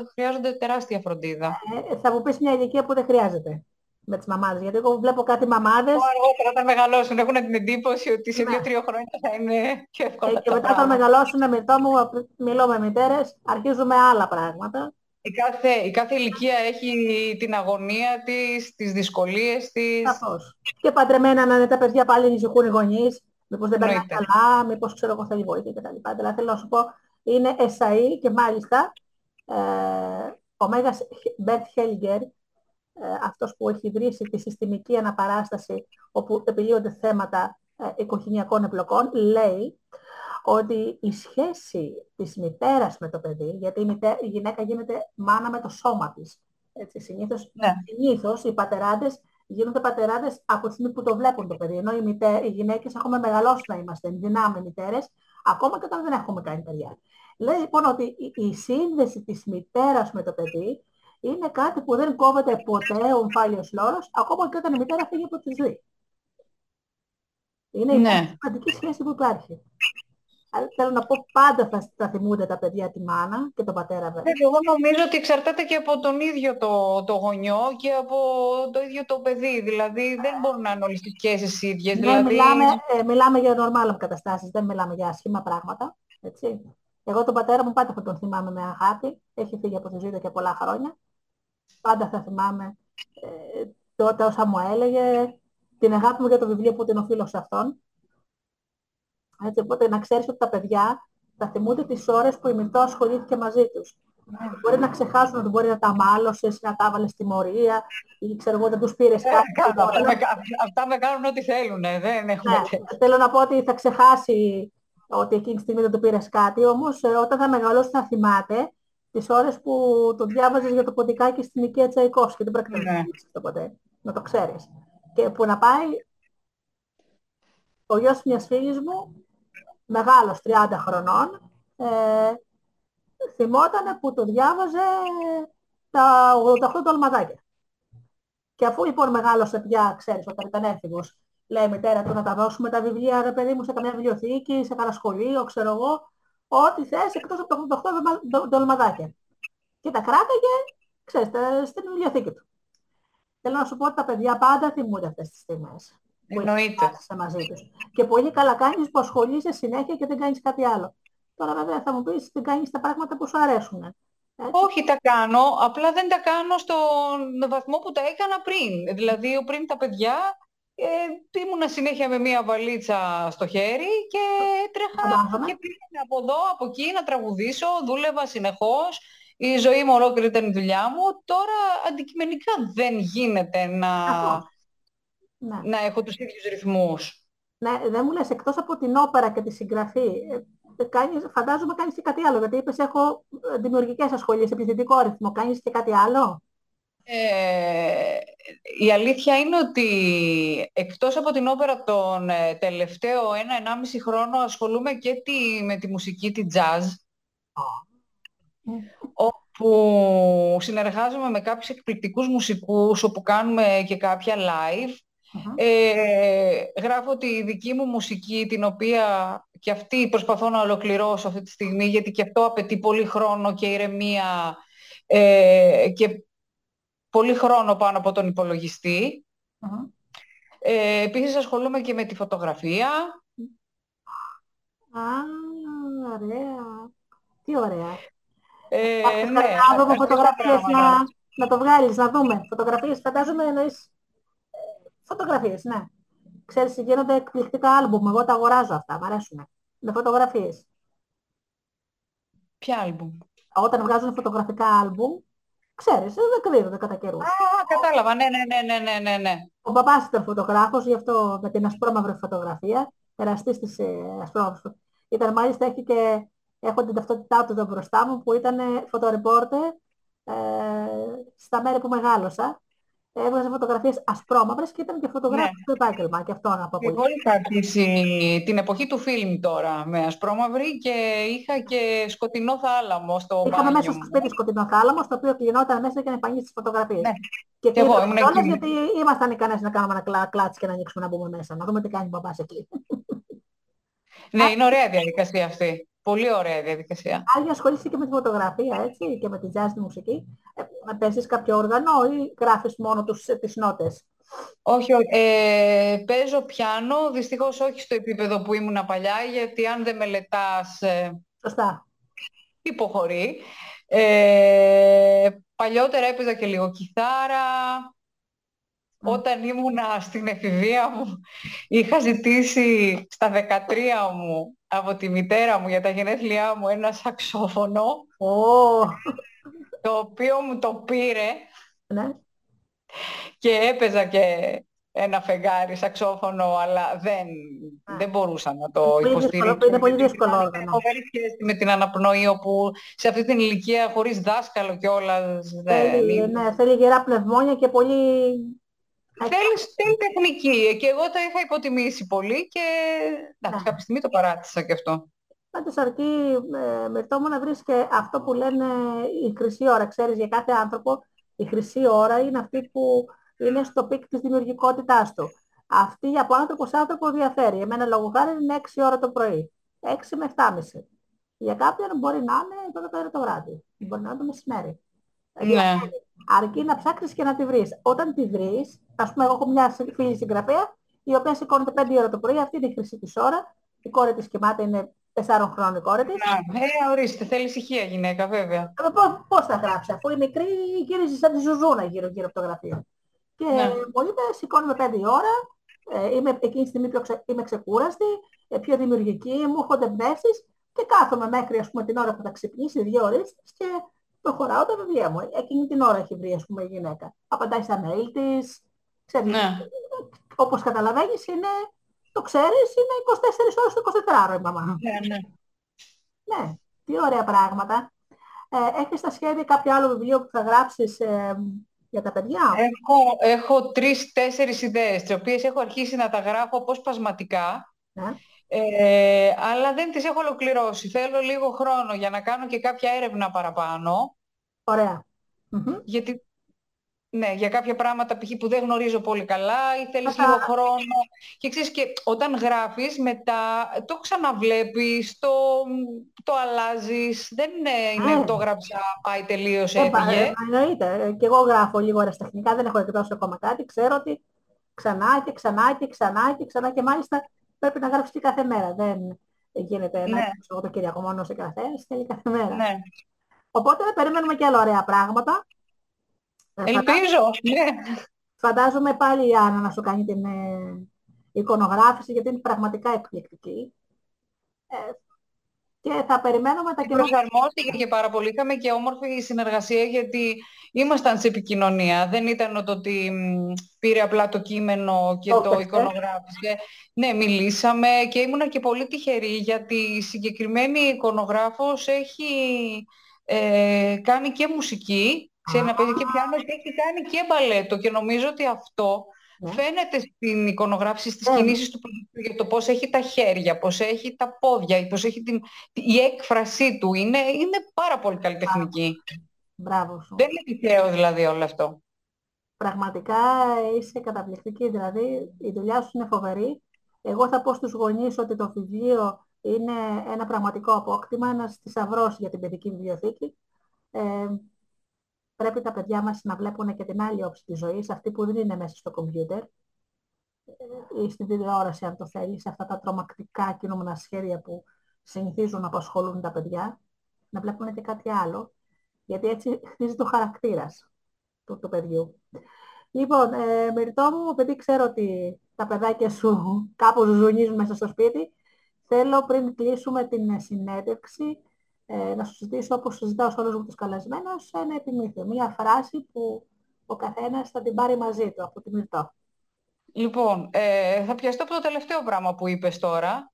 ε, χρειάζονται τεράστια φροντίδα. Ε, θα μου πεις μια ηλικία που δεν χρειάζεται με τις μαμάδες. Γιατί εγώ βλέπω κάτι μαμάδες Αργότερα όταν μεγαλώσουν έχουν την εντύπωση ότι σε Ναι. δύο-τρία χρόνια θα είναι πιο ε, εύκολα και τα μετά θα πράγματα. μεγαλώσουν με το μου, μιλώ με μητέρες, αρχίζουμε άλλα πράγματα. Η κάθε, η κάθε ηλικία έχει την αγωνία της, τις δυσκολίες της. Σαφώς. Και παντρεμένα να είναι τα παιδιά πάλι ανησυχούν οι γονείς. Μήπως δεν περνάει Εννοείται. καλά, μήπως ξέρω εγώ θέλει βοήθεια κτλ. Δηλαδή θέλω να σου πω, είναι SAE και μάλιστα ε, ο Μέγας Bert Hellinger, ε, αυτός που έχει ιδρύσει τη συστημική αναπαράσταση όπου επιλύονται θέματα ε, οικογενειακών εμπλοκών, λέει ότι η σχέση της μητέρας με το παιδί, γιατί η, μητέ- η γυναίκα γίνεται μάνα με το σώμα της, έτσι, συνήθως, Ναι. συνήθως οι πατεράδες γίνονται πατεράδες από τη στιγμή που το βλέπουν το παιδί, ενώ οι, μητέ, οι γυναίκες έχουμε μεγαλώσει να είμαστε δυνάμει μητέρες, ακόμα και όταν δεν έχουμε κάνει παιδιά. Λέει λοιπόν ότι η, η σύνδεση της μητέρας με το παιδί είναι κάτι που δεν κόβεται ποτέ ο ομφάλιος λόρος, ακόμα και όταν η μητέρα φύγει από τη ζωή. Είναι η Ναι. πιο σημαντική σχέση που υπάρχει. Αλλά Θέλω να πω, πάντα θα, θα θυμούνται τα παιδιά τη μάνα και τον πατέρα βέβαια. Ναι, Εγώ νομίζω ότι εξαρτάται και από τον ίδιο το, το γονιό και από το ίδιο το παιδί. Δηλαδή δεν μπορούν να είναι όλες οι σχέσεις ίδιες. Ναι, Δηλαδή, μιλάμε, ε, μιλάμε για νορμάλ καταστάσεις, δεν μιλάμε για άσχημα πράγματα. Έτσι. Εγώ τον πατέρα μου πάντα θα τον θυμάμαι με αγάπη. Έχει φύγει από τη ζωή του και πολλά χρόνια. Πάντα θα θυμάμαι ε, τότε όσα μου έλεγε, την αγάπη μου για το βιβλίο που την οφείλω σε αυτόν. Έτσι, οπότε να ξέρεις ότι τα παιδιά θα θυμούνται τις ώρες που η μητώ ασχολήθηκε μαζί τους. Μπορεί να ξεχάσουν ότι μπορεί να τα μάλωσες, να τα έβαλες στη μορία ή ξέρω εγώ δεν τους πήρες ε, κάτι. κάτω, αυτά, με, κα- αυτά με κάνουν ό,τι θέλουν. Δεν έχουμε Ναι, τέτοιο. θέλω να πω ότι θα ξεχάσει ότι εκείνη τη στιγμή δεν του πήρες κάτι, όμως ε, όταν θα μεγαλώσει θα θυμάται τις ώρες που το διάβαζες για το ποντικάκι στην οικία Τσαϊκός και δεν πρέπει να το Ναι. θυμηθείς αυτό ποτέ, να το ξέρεις. Και που να πάει ο γιος μιας φίλης μου, μεγάλος 30 χρονών, ε, θυμότανε που το διάβαζε τα 88 τολμαδάκια. Και αφού λοιπόν μεγάλωσε πια, ξέρεις, όταν ήταν έφηβος, λέει η μητέρα του να τα δώσουμε τα βιβλία, ρε παιδί μου, σε καμιά βιβλιοθήκη, σε κανένα σχολείο, ξέρω εγώ, ό,τι θες, εκτός από τα 88 δολμα- δο- δολμαδάκια. Και τα κράταγε, ξέρεις, τα- στην βιβλιοθήκη του. Θέλω να σου πω ότι τα παιδιά πάντα θυμούνται αυτές τις στιγμές. Που Εννοείται. είσαι μαζί τους. Και πολύ καλά κάνεις που ασχολείσαι συνέχεια και δεν κάνεις κάτι άλλο. Τώρα βέβαια θα μου πεις δεν κάνεις τα πράγματα που σου αρέσουν. Έτσι. Όχι, τα κάνω, απλά δεν τα κάνω στον βαθμό που τα έκανα πριν. Δηλαδή, πριν τα παιδιά ε, ήμουνα συνέχεια με μία βαλίτσα στο χέρι και έτρεχα Φαντάζομαι. και πήγαινα από εδώ, από εκεί να τραγουδήσω, δούλευα συνεχώς. Η ζωή μου ολόκληρη ήταν η δουλειά μου. Τώρα αντικειμενικά δεν γίνεται να, Αυτό. Ναι. να έχω τους ίδιους ρυθμούς. Ναι, δεν μου λες, εκτός από την όπερα και τη συγγραφή, ε, κάνεις, φαντάζομαι κάνεις και κάτι άλλο, γιατί είπες έχω ε, δημιουργικές ασχολίες, επιθετικό ρυθμό, κάνεις και κάτι άλλο. Ε, η αλήθεια είναι ότι εκτός από την όπερα τον ε, τελευταίο ένα-ενάμιση χρόνο ασχολούμαι και τη, με τη μουσική, τη jazz, όπου συνεργάζομαι με κάποιους εκπληκτικούς μουσικούς, όπου κάνουμε και κάποια live. Μμμ. Ε, γράφω τη δική μου μουσική, την οποία και αυτή προσπαθώ να ολοκληρώσω αυτή τη στιγμή, γιατί και αυτό απαιτεί πολύ χρόνο και ηρεμία ε, και πολύ χρόνο πάνω από τον υπολογιστή. Μμμ. Ε, επίσης ασχολούμαι και με τη φωτογραφία. Α, ωραία. Τι ωραία. Ε, Άκουσα, ναι, να δούμε αρκετά φωτογραφίες πράγματα. να, να το βγάλεις, να δούμε. Φωτογραφίες, φαντάζομαι εννοείς ε, φωτογραφίες, ναι. Ξέρεις, γίνονται εκπληκτικά άλμπουμ, εγώ τα αγοράζω αυτά, μ' αρέσουν. Με φωτογραφίες. Ποια άλμπουμ; Όταν βγάζουν φωτογραφικά άλμπουμ, ξέρεις, δεν εκδίδονται κατά καιρούς. Α, κατάλαβα. Ναι, ναι, ναι, ναι, ναι, ναι, ναι. Ο παπάς ήταν φωτογράφος, γι' αυτό με την ασπρόμαυρη φωτογραφία, εραστής της ε, ασπρόμαυρης φω- Ήταν μάλιστα, έχει και, έχω την ταυτότητά του εδώ μπροστά μου, που ήταν φωτορεπόρτερ ε, στα μέρη που μεγάλωσα. Έβγαζε φωτογραφίες ασπρόμαυρες και ήταν και φωτογράφος Ναι. στο επάγγελμα, και αυτό να πω πολύ. Εγώ είχα αρχίσει την εποχή του φιλμ τώρα με ασπρόμαυρη και είχα και σκοτεινό θάλαμο στο Είχαμε μπάνιο μέσα στο μου. σπίτι σκοτεινό θάλαμο, στο οποίο κλεινόταν μέσα και να επαγγείλει τις φωτογραφίες. Ναι. Και Κι εγώ κλείναμε ήμουν κιόλας εκεί. γιατί ήμασταν ικανές να κάνουμε ένα κλα- κλάτς και να ανοίξουμε να μπούμε μέσα, να δούμε τι κάνει ο μπαμπάς εκεί. Ναι, είναι ωραία διαδικασία αυτή. Πολύ ωραία διαδικασία. Άλλη ασχολείσαι και με τη φωτογραφία, έτσι, και με τη jazz τη μουσική. Ε, παίζεις κάποιο όργανο ή γράφεις μόνο τους, τις νότες; Όχι, όχι. Ε, παίζω πιάνο, δυστυχώς όχι στο επίπεδο που ήμουνα παλιά, γιατί αν δεν μελετάς ε, Σωστά. υποχωρεί. Ε, παλιότερα έπαιζα και λίγο κιθάρα. Μμ. Όταν ήμουνα στην εφηβεία μου, είχα ζητήσει στα 13 μου από τη μητέρα μου για τα γενέθλιά μου ένα σαξόφωνο, Ω, το οποίο μου το πήρε ναι. και έπαιζα και ένα φεγγάρι σαξόφωνο, αλλά δεν, Α. δεν μπορούσα να το Πολύ δύσκολο, υποστηρίξω. είναι πολύ γιατί δύσκολο ήταν όργανο. φοβερή σχέση με την αναπνοή, όπου σε αυτή την ηλικία χωρίς δάσκαλο κιόλας δεν Θέλει, είναι. ναι, θέλει γερά πνευμόνια και πολύ... Θέλει, θέλει τεχνική και εγώ τα είχα υποτιμήσει πολύ και εντάξει, Ναι. κάποια στιγμή το παράτησα και αυτό. Πάντως αρκεί ε, Μυρτώ μου να βρεις και αυτό που λένε η χρυσή ώρα. Ξέρεις, για κάθε άνθρωπο η χρυσή ώρα είναι αυτή που είναι στο peak της δημιουργικότητάς του. Αυτή από άνθρωπο σε άνθρωπο διαφέρει. Εμένα λόγω χάρη είναι 6 ώρα το πρωί. 6 με 7.30. Για κάποιον μπορεί να είναι 12 ώρα το βράδυ. Μπορεί να είναι το μεσημέρι. Ναι. Αρκεί να ψάξεις και να τη βρεις. Όταν τη βρεις, ας πούμε εγώ έχω μια συ- φίλη συγγραφέα η οποία σηκώνεται 5 ώρα το πρωί, αυτή είναι η χρυσή της ώρα. Η κόρη της κοιμάται, είναι 4 χρόνων η κόρη της. Να, ε, ορίστε, θέλει ησυχία γυναίκα βέβαια. Ε, Πώς, πώς θα γράψει, αφού η μικρή γύριζε σαν τη ζουζούνα γύρω-γύρω από το γραφείο. Και Ναι. μου είπε, σηκώνομαι 5 η ώρα, ε, είμαι εκείνη τη στιγμή πιο ξε, είμαι ξεκούραστη, ε, πιο δημιουργική, μου έρχονται εμπνεύσεις και κάθομαι μέχρι ας πούμε, την ώρα που θα ξυπνήσει, δύο ώρες και προχωράω τα βιβλία μου. Εκείνη την ώρα έχει βρει ας πούμε, η γυναίκα. Απαντάει στα mail της, ξέρεις, Ναι. όπως καταλαβαίνεις είναι, το ξέρεις, είναι 24 ώρες το 24ωρο η μαμά. Ναι, ναι. Ναι, τι ωραία πράγματα. Ε, έχεις στα σχέδια κάποιο άλλο βιβλίο που θα γράψεις ε, για τα παιδιά; Έχω, έχω τρεις-τέσσερις ιδέες, τις οποίες έχω αρχίσει να τα γράφω αποσπασματικά, Ναι. ε, αλλά δεν τις έχω ολοκληρώσει. Θέλω λίγο χρόνο για να κάνω και κάποια έρευνα παραπάνω, Ωραία. Μμμ. γιατί ναι, για κάποια πράγματα π.χ. που δεν γνωρίζω πολύ καλά ή θέλεις Αυτά- λίγο χρόνο. Και ξέρεις και όταν γράφεις μετά το ξαναβλέπεις, το, το αλλάζεις, δεν είναι, είναι Ναι. το γράψα, πάει τελείωσε, Ε, πα- έφυγε. ε, εννοείται. Ε, Και εγώ γράφω λίγο αεραστεχνικά, δεν έχω εκδώσει ακόμα κάτι. Ξέρω ότι ξανά και ξανά και ξανά και ξανά και μάλιστα πρέπει να γράψεις και κάθε μέρα. Δεν γίνεται να Ναι. γράψω εγώ το Κυριακό μόνο σε καθένα, θέλει κάθε μέρα. Ναι. Οπότε περιμένουμε και άλλα ωραία πράγματα. Ε, φαντάζομαι- Ελπίζω, ναι. Φαντάζομαι πάλι η Άννα να σου κάνει την ε, εικονογράφηση, γιατί είναι πραγματικά εκπληκτική. Ε, και θα περιμένουμε τα καινούργια. Προσαρμόστηκε και πάρα πολύ. Είχαμε και όμορφη συνεργασία γιατί ήμασταν σε επικοινωνία. Δεν ήταν το ότι μ, πήρε απλά το κείμενο και Το το έπαιξε. εικονογράφησε. Ναι, μιλήσαμε και ήμουνα και πολύ τυχερή γιατί η συγκεκριμένη εικονογράφος έχει ε, κάνει και μουσική, ξέρει να παίζει και πιάνο και έχει κάνει και μπαλέτο και νομίζω ότι αυτό Ναι. φαίνεται στην εικονογράφηση, στις Ναι. κινήσεις του παιδιού για το πώς έχει τα χέρια, πώς έχει τα πόδια, πώς έχει την, η έκφρασή του. Είναι, είναι πάρα πολύ καλλιτεχνική. Μπράβο σου. Δεν είναι τυχαίο δηλαδή όλο αυτό. Πραγματικά είσαι καταπληκτική, δηλαδή η δουλειά σου είναι φοβερή. Εγώ θα πω στους γονείς ότι το βιβλίο είναι ένα πραγματικό απόκτημα, ένας θησαυρός για την παιδική βιβλιοθήκη. Ε, πρέπει τα παιδιά μας να βλέπουν και την άλλη όψη της ζωής, αυτή που δεν είναι μέσα στο κομπιούτερ ε, ή στην τηλεόραση αν το θέλεις, αυτά τα τρομακτικά κινούμενα σχέδια που συνηθίζουν να απασχολούν τα παιδιά, να βλέπουν και κάτι άλλο, γιατί έτσι χτίζεται ο χαρακτήρας του, του παιδιού. Λοιπόν, ε, Μυρτώ μου, επειδή ξέρω ότι τα παιδάκια σου κάπως ζουνίζουν μέσα στο σπίτι, θέλω πριν κλείσουμε την συνέντευξη ε, να σου ζητήσω, όπως συζητάω σε όλους μου τους καλεσμένους, ένα επιμήθειο, μία φράση που ο καθένας θα την πάρει μαζί του από τη Μυρτώ. Λοιπόν, ε, θα πιαστώ από το τελευταίο πράγμα που είπες τώρα.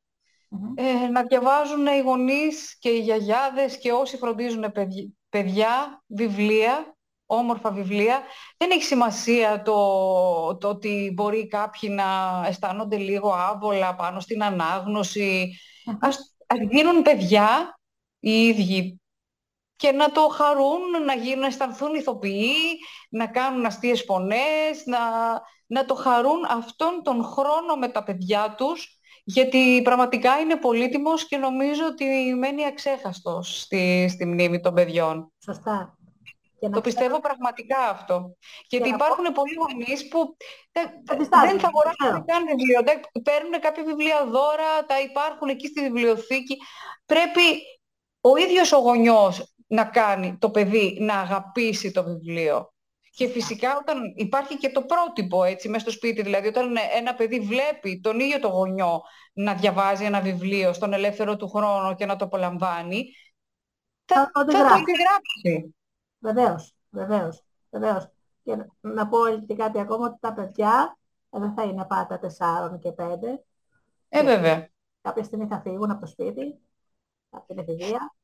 Μμμ. Ε, να διαβάζουν οι γονείς και οι γιαγιάδες και όσοι φροντίζουν παιδι- παιδιά, βιβλία, όμορφα βιβλία. Δεν έχει σημασία το, το ότι μπορεί κάποιοι να αισθάνονται λίγο άβολα πάνω στην ανάγνωση. Μμμ. Ας, ας γίνουν παιδιά οι ίδιοι και να το χαρούν, να γίνουν, να αισθανθούν ηθοποιοί, να κάνουν αστείες φωνές, να, να το χαρούν αυτόν τον χρόνο με τα παιδιά τους, γιατί πραγματικά είναι πολύτιμος και νομίζω ότι μένει αξέχαστος στη, στη μνήμη των παιδιών. Σωστά. Και να Το ξέρουν- πιστεύω πραγματικά αυτό. Γιατί να υπάρχουν πολλοί γονείς που δεν, Αντιστάζουν, δεν θα το αγοράσουν ξέρω. καν βιβλίο. Δεν- Παίρνουν κάποια βιβλία δώρα, τα υπάρχουν εκεί στη βιβλιοθήκη. Πρέπει ο ίδιος ο γονιός να κάνει το παιδί να αγαπήσει το βιβλίο. Και φυσικά όταν υπάρχει και το πρότυπο έτσι μέσα στο σπίτι, δηλαδή όταν ένα παιδί βλέπει τον ίδιο το γονιό να διαβάζει ένα βιβλίο στον ελεύθερο του χρόνο και να το απολαμβάνει, θα, Θα το θα το αντιγράψει. αντιγράψει. Βεβαίως, βεβαίως, βεβαίως. Και να- να πω και κάτι ακόμα, ότι τα παιδιά ε, δεν θα είναι πάντα 4 και 5. Ε, βέβαια. Κάποια στιγμή θα φύγουν από το σπίτι, από την εφηβεία.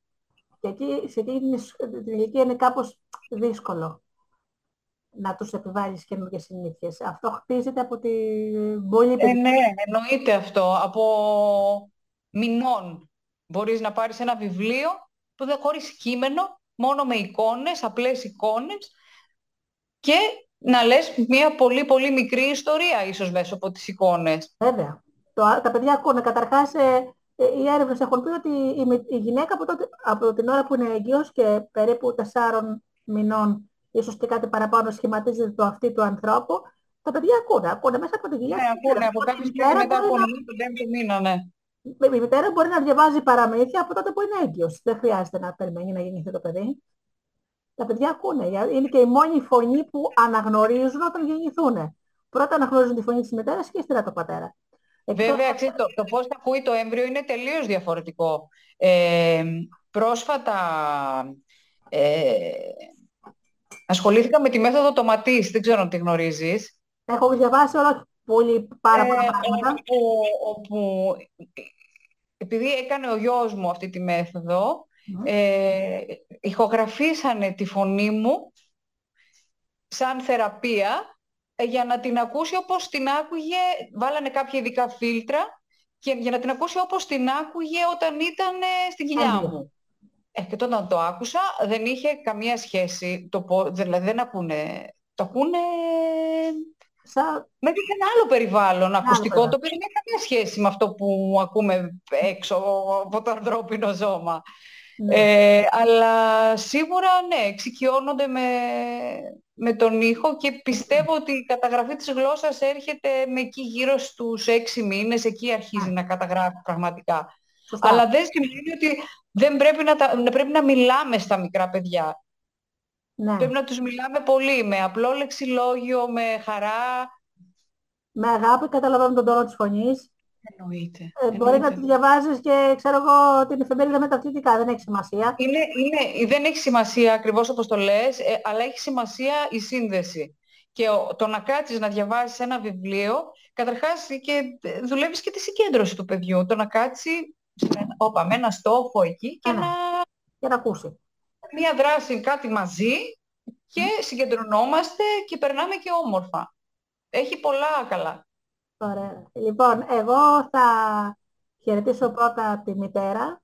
Και εκεί, σε εκείνη την ισ- την ηλικία είναι κάπως δύσκολο να τους επιβάλλεις καινούργιες συνήθειες. Αυτό χτίζεται από την πολύ Ε, παιδική. ναι, εννοείται αυτό. Από μηνών μπορείς να πάρεις ένα βιβλίο που δεν χωρίς κείμενο, μόνο με εικόνες, απλές εικόνες και να λες μια πολύ πολύ μικρή ιστορία ίσως μέσα από τις εικόνες. Βέβαια. Το, τα παιδιά ακούνε. Καταρχάς, ε, ε, οι έρευνες έχουν πει ότι η, μη- η γυναίκα από, τότε, από την ώρα που είναι έγκυος και περίπου 4 μηνών, ίσως και κάτι παραπάνω, σχηματίζεται το αυτή του ανθρώπου, τα παιδιά ακούνε. Ακούνε μέσα από τη Ναι, γυναίκα. ακούνε από κάποιο Η στιγμή μητέρα μετά μπορεί από να- τον πέμπτο μήνα, ναι. Η μητέρα μπορεί να διαβάζει παραμύθια από τότε που είναι έγκυος. Δεν χρειάζεται να περιμένει να γεννηθεί το παιδί. Τα παιδιά ακούνε. για- Είναι και η μόνη φωνή που αναγνωρίζουν όταν γεννηθούν. Πρώτα αναγνωρίζουν τη φωνή της μητέρας και ύστερα το πατέρα. Εκτός- Βέβαια, ξέρεις, το, το πώς θα ακούει το έμβριο είναι τελείως διαφορετικό. Ε, πρόσφατα ε, ασχολήθηκα με τη μέθοδο τοματής, δεν ξέρω αν τη γνωρίζεις. Έχω διαβάσει όλα πολύ πάρα πολλά Ε, πράγματα. όπου, όπου επειδή έκανε ο γιος μου αυτή τη μέθοδο, Μμμ. ε, ηχογραφήσανε τη φωνή μου σαν θεραπεία ε, για να την ακούσει όπως την άκουγε, βάλανε κάποια ειδικά φίλτρα και για να την ακούσει όπως την άκουγε όταν ήταν ε, στην κοιλιά Έγκυο. μου. Ε, και τότε όταν το άκουσα δεν είχε καμία σχέση, το, πο- δηλαδή δεν ακούνε, το ακούνε Σαν... με ένα άλλο περιβάλλον ακουστικό, περιβάλλον. το οποίο δεν έχει καμία σχέση με αυτό που ακούμε έξω από το ανθρώπινο ζώμα. ναι. Ε, αλλά σίγουρα ναι, εξοικειώνονται με, με τον ήχο και πιστεύω ότι η καταγραφή της γλώσσας έρχεται με εκεί γύρω στους έξι μήνες, εκεί αρχίζει να καταγράφει πραγματικά. Σωστά. Αλλά δεν σημαίνει ότι δεν πρέπει να, τα, να πρέπει να μιλάμε στα μικρά παιδιά. Ναι. Πρέπει να τους μιλάμε πολύ, με απλό λεξιλόγιο, με χαρά. Με αγάπη καταλαβαίνω τον τόνο της φωνής. Εννοείται. Ε, μπορεί να τη διαβάζεις και ξέρω εγώ την εφημερίδα μεταθλιπτικά, δεν έχει σημασία. Είναι, είναι, δεν έχει σημασία ακριβώς όπως το λες, ε, αλλά έχει σημασία η σύνδεση. Και ο- το να κάτσεις να διαβάσεις ένα βιβλίο, καταρχάς και ε, δουλεύεις και τη συγκέντρωση του παιδιού. Το να κάτσει σε ένα- όπα, με ένα στόχο εκεί και Ναι, ναι. να Για να ακούσει. μία δράση κάτι μαζί και συγκεντρωνόμαστε και περνάμε και όμορφα. Έχει πολλά καλά. Ωραία. Λοιπόν, εγώ θα χαιρετήσω πρώτα τη μητέρα,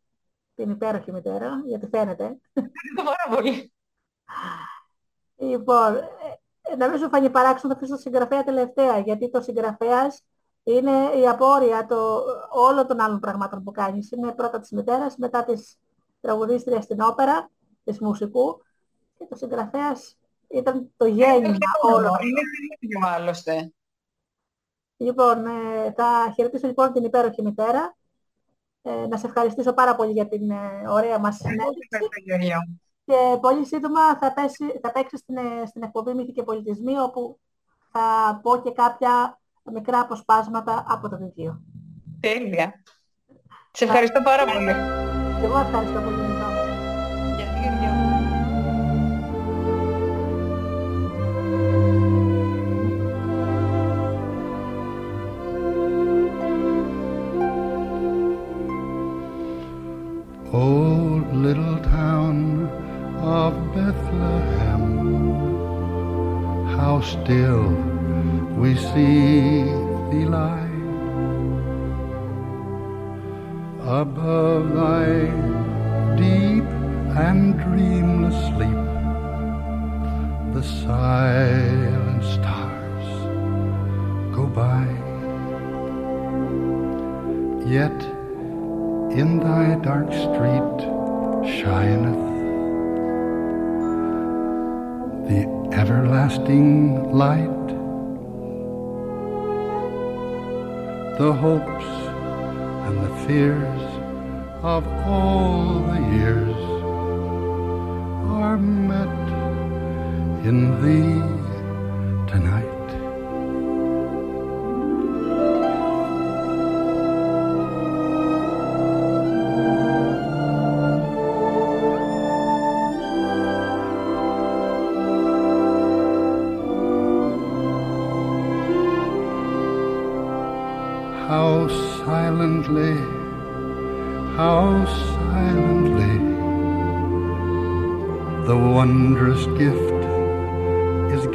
την υπέροχη μητέρα, γιατί φαίνεται. Πάρα πολύ. Λοιπόν, ε, να μην σου φανεί παράξενο, θα αφήσω το συγγραφέα τελευταία, γιατί το συγγραφέας είναι η απόρρια το, όλων των άλλων πραγμάτων που κάνεις. Είναι πρώτα της μητέρας, μετά της τραγουδίστριας στην όπερα, της μουσικού, και το συγγραφέας ήταν το γέννημα όλων. Είναι φίλιο άλλωστε. Λοιπόν, ε, θα χαιρετήσω λοιπόν την υπέροχη μητέρα. Ε, να σε ευχαριστήσω πάρα πολύ για την ε, ωραία μας συνέντευξη. Ευχαριστώ, Γεωργία. Και πολύ σύντομα θα, πέσει, θα παίξει στην, ε, στην εκπομπή Μύθοι και Πολιτισμοί, όπου θα πω και κάποια μικρά αποσπάσματα από το βιβλίο. Τέλεια. Σε ευχαριστώ πάρα πολύ. Και εγώ ευχαριστώ πολύ.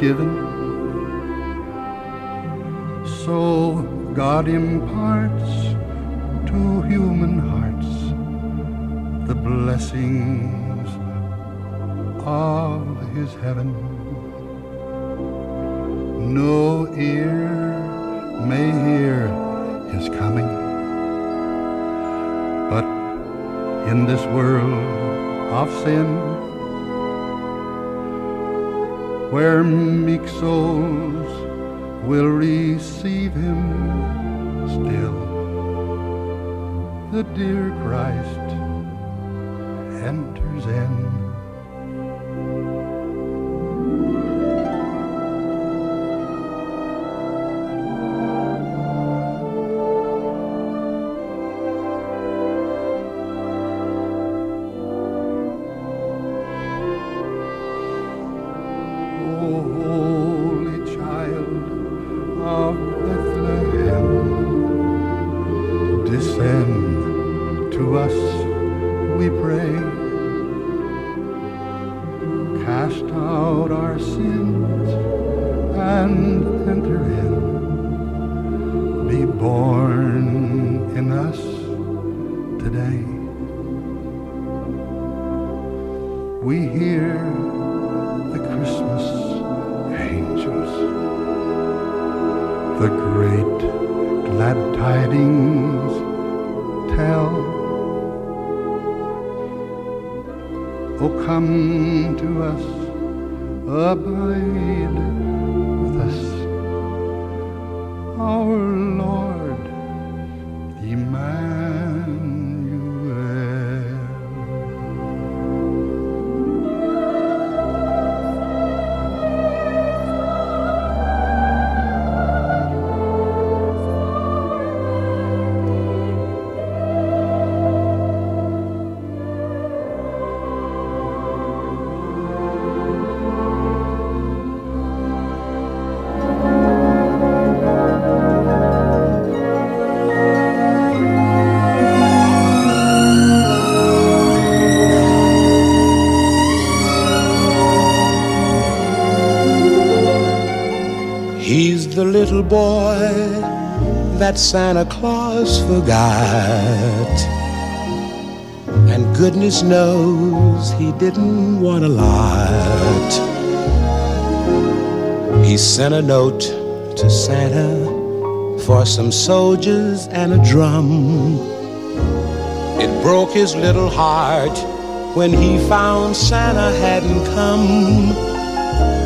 Given. So God imparts to human hearts the blessings of his heaven. No ear may hear his coming, but in this world of sin, the deal. Little boy that Santa Claus forgot. And goodness knows he didn't want a lot. He sent a note to Santa for some soldiers and a drum. It broke his little heart when he found Santa hadn't come.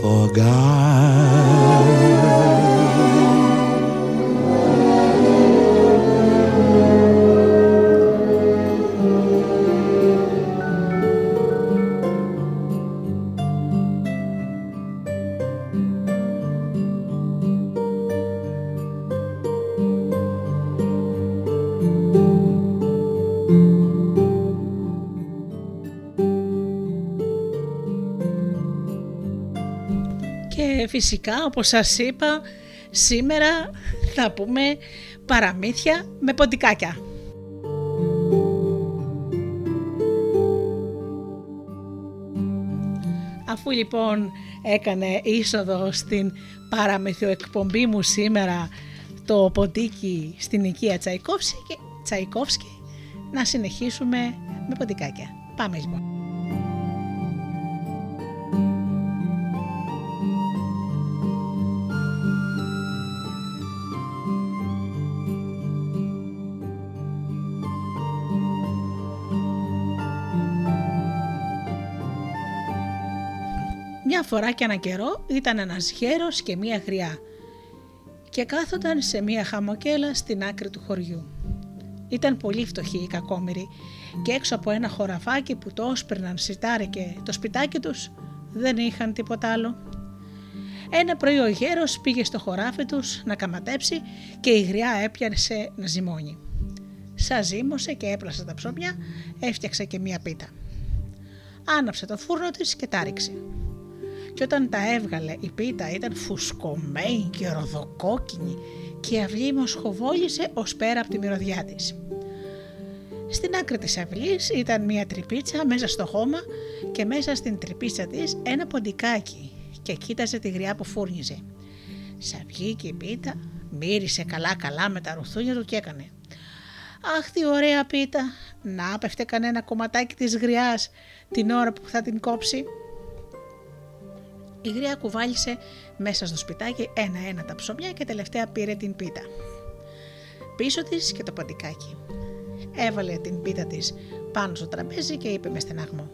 Και φυσικά όπως σας είπα σήμερα θα πούμε παραμύθια με ποντικάκια. Αφού λοιπόν έκανε είσοδο στην παραμυθιοεκπομπή μου σήμερα το ποντίκι στην οικία Τσαϊκόφσκι, Τσαϊκόφσκι να συνεχίσουμε με ποντικάκια. Πάμε λοιπόν. Μια φορά και ένα καιρό ήταν ένας γέρος και μία γριά και κάθονταν σε μία χαμοκέλα στην άκρη του χωριού. Ήταν πολύ φτωχοί οι κακόμοιροι και έξω από ένα χωραφάκι που το όσπερναν σιτάρι και το σπιτάκι τους δεν είχαν τίποτα άλλο. Ένα πρωί ο γέρος πήγε στο χωράφι τους να καματέψει και η γριά έπιασε να ζυμώνει. Σας ζύμωσε και έπλασε τα ψωμιά, έφτιαξε και μία πίτα. Άναψε το φούρνο της και τα ρίξε και όταν τα έβγαλε η πίτα ήταν φουσκωμένη και ροδοκόκκινη και η αυλή μοσχοβόλησε ως πέρα από τη μυρωδιά της. Στην άκρη της αυλής ήταν μια τρυπίτσα μέσα στο χώμα και μέσα στην τρυπίτσα της ένα ποντικάκι και κοίταζε τη γριά που φούρνιζε. Σα βγήκε η πίτα, μύρισε καλά καλά με τα ρουθούνια του και έκανε. Αχ τι ωραία πίτα, να πέφτε κανένα κομματάκι της γριάς την ώρα που θα την κόψει. Η γριά κουβάλισε μέσα στο σπιτάκι ένα-ένα τα ψωμιά και τελευταία πήρε την πίτα. Πίσω της και το ποντικάκι. Έβαλε την πίτα της πάνω στο τραπέζι και είπε με στεναγμό.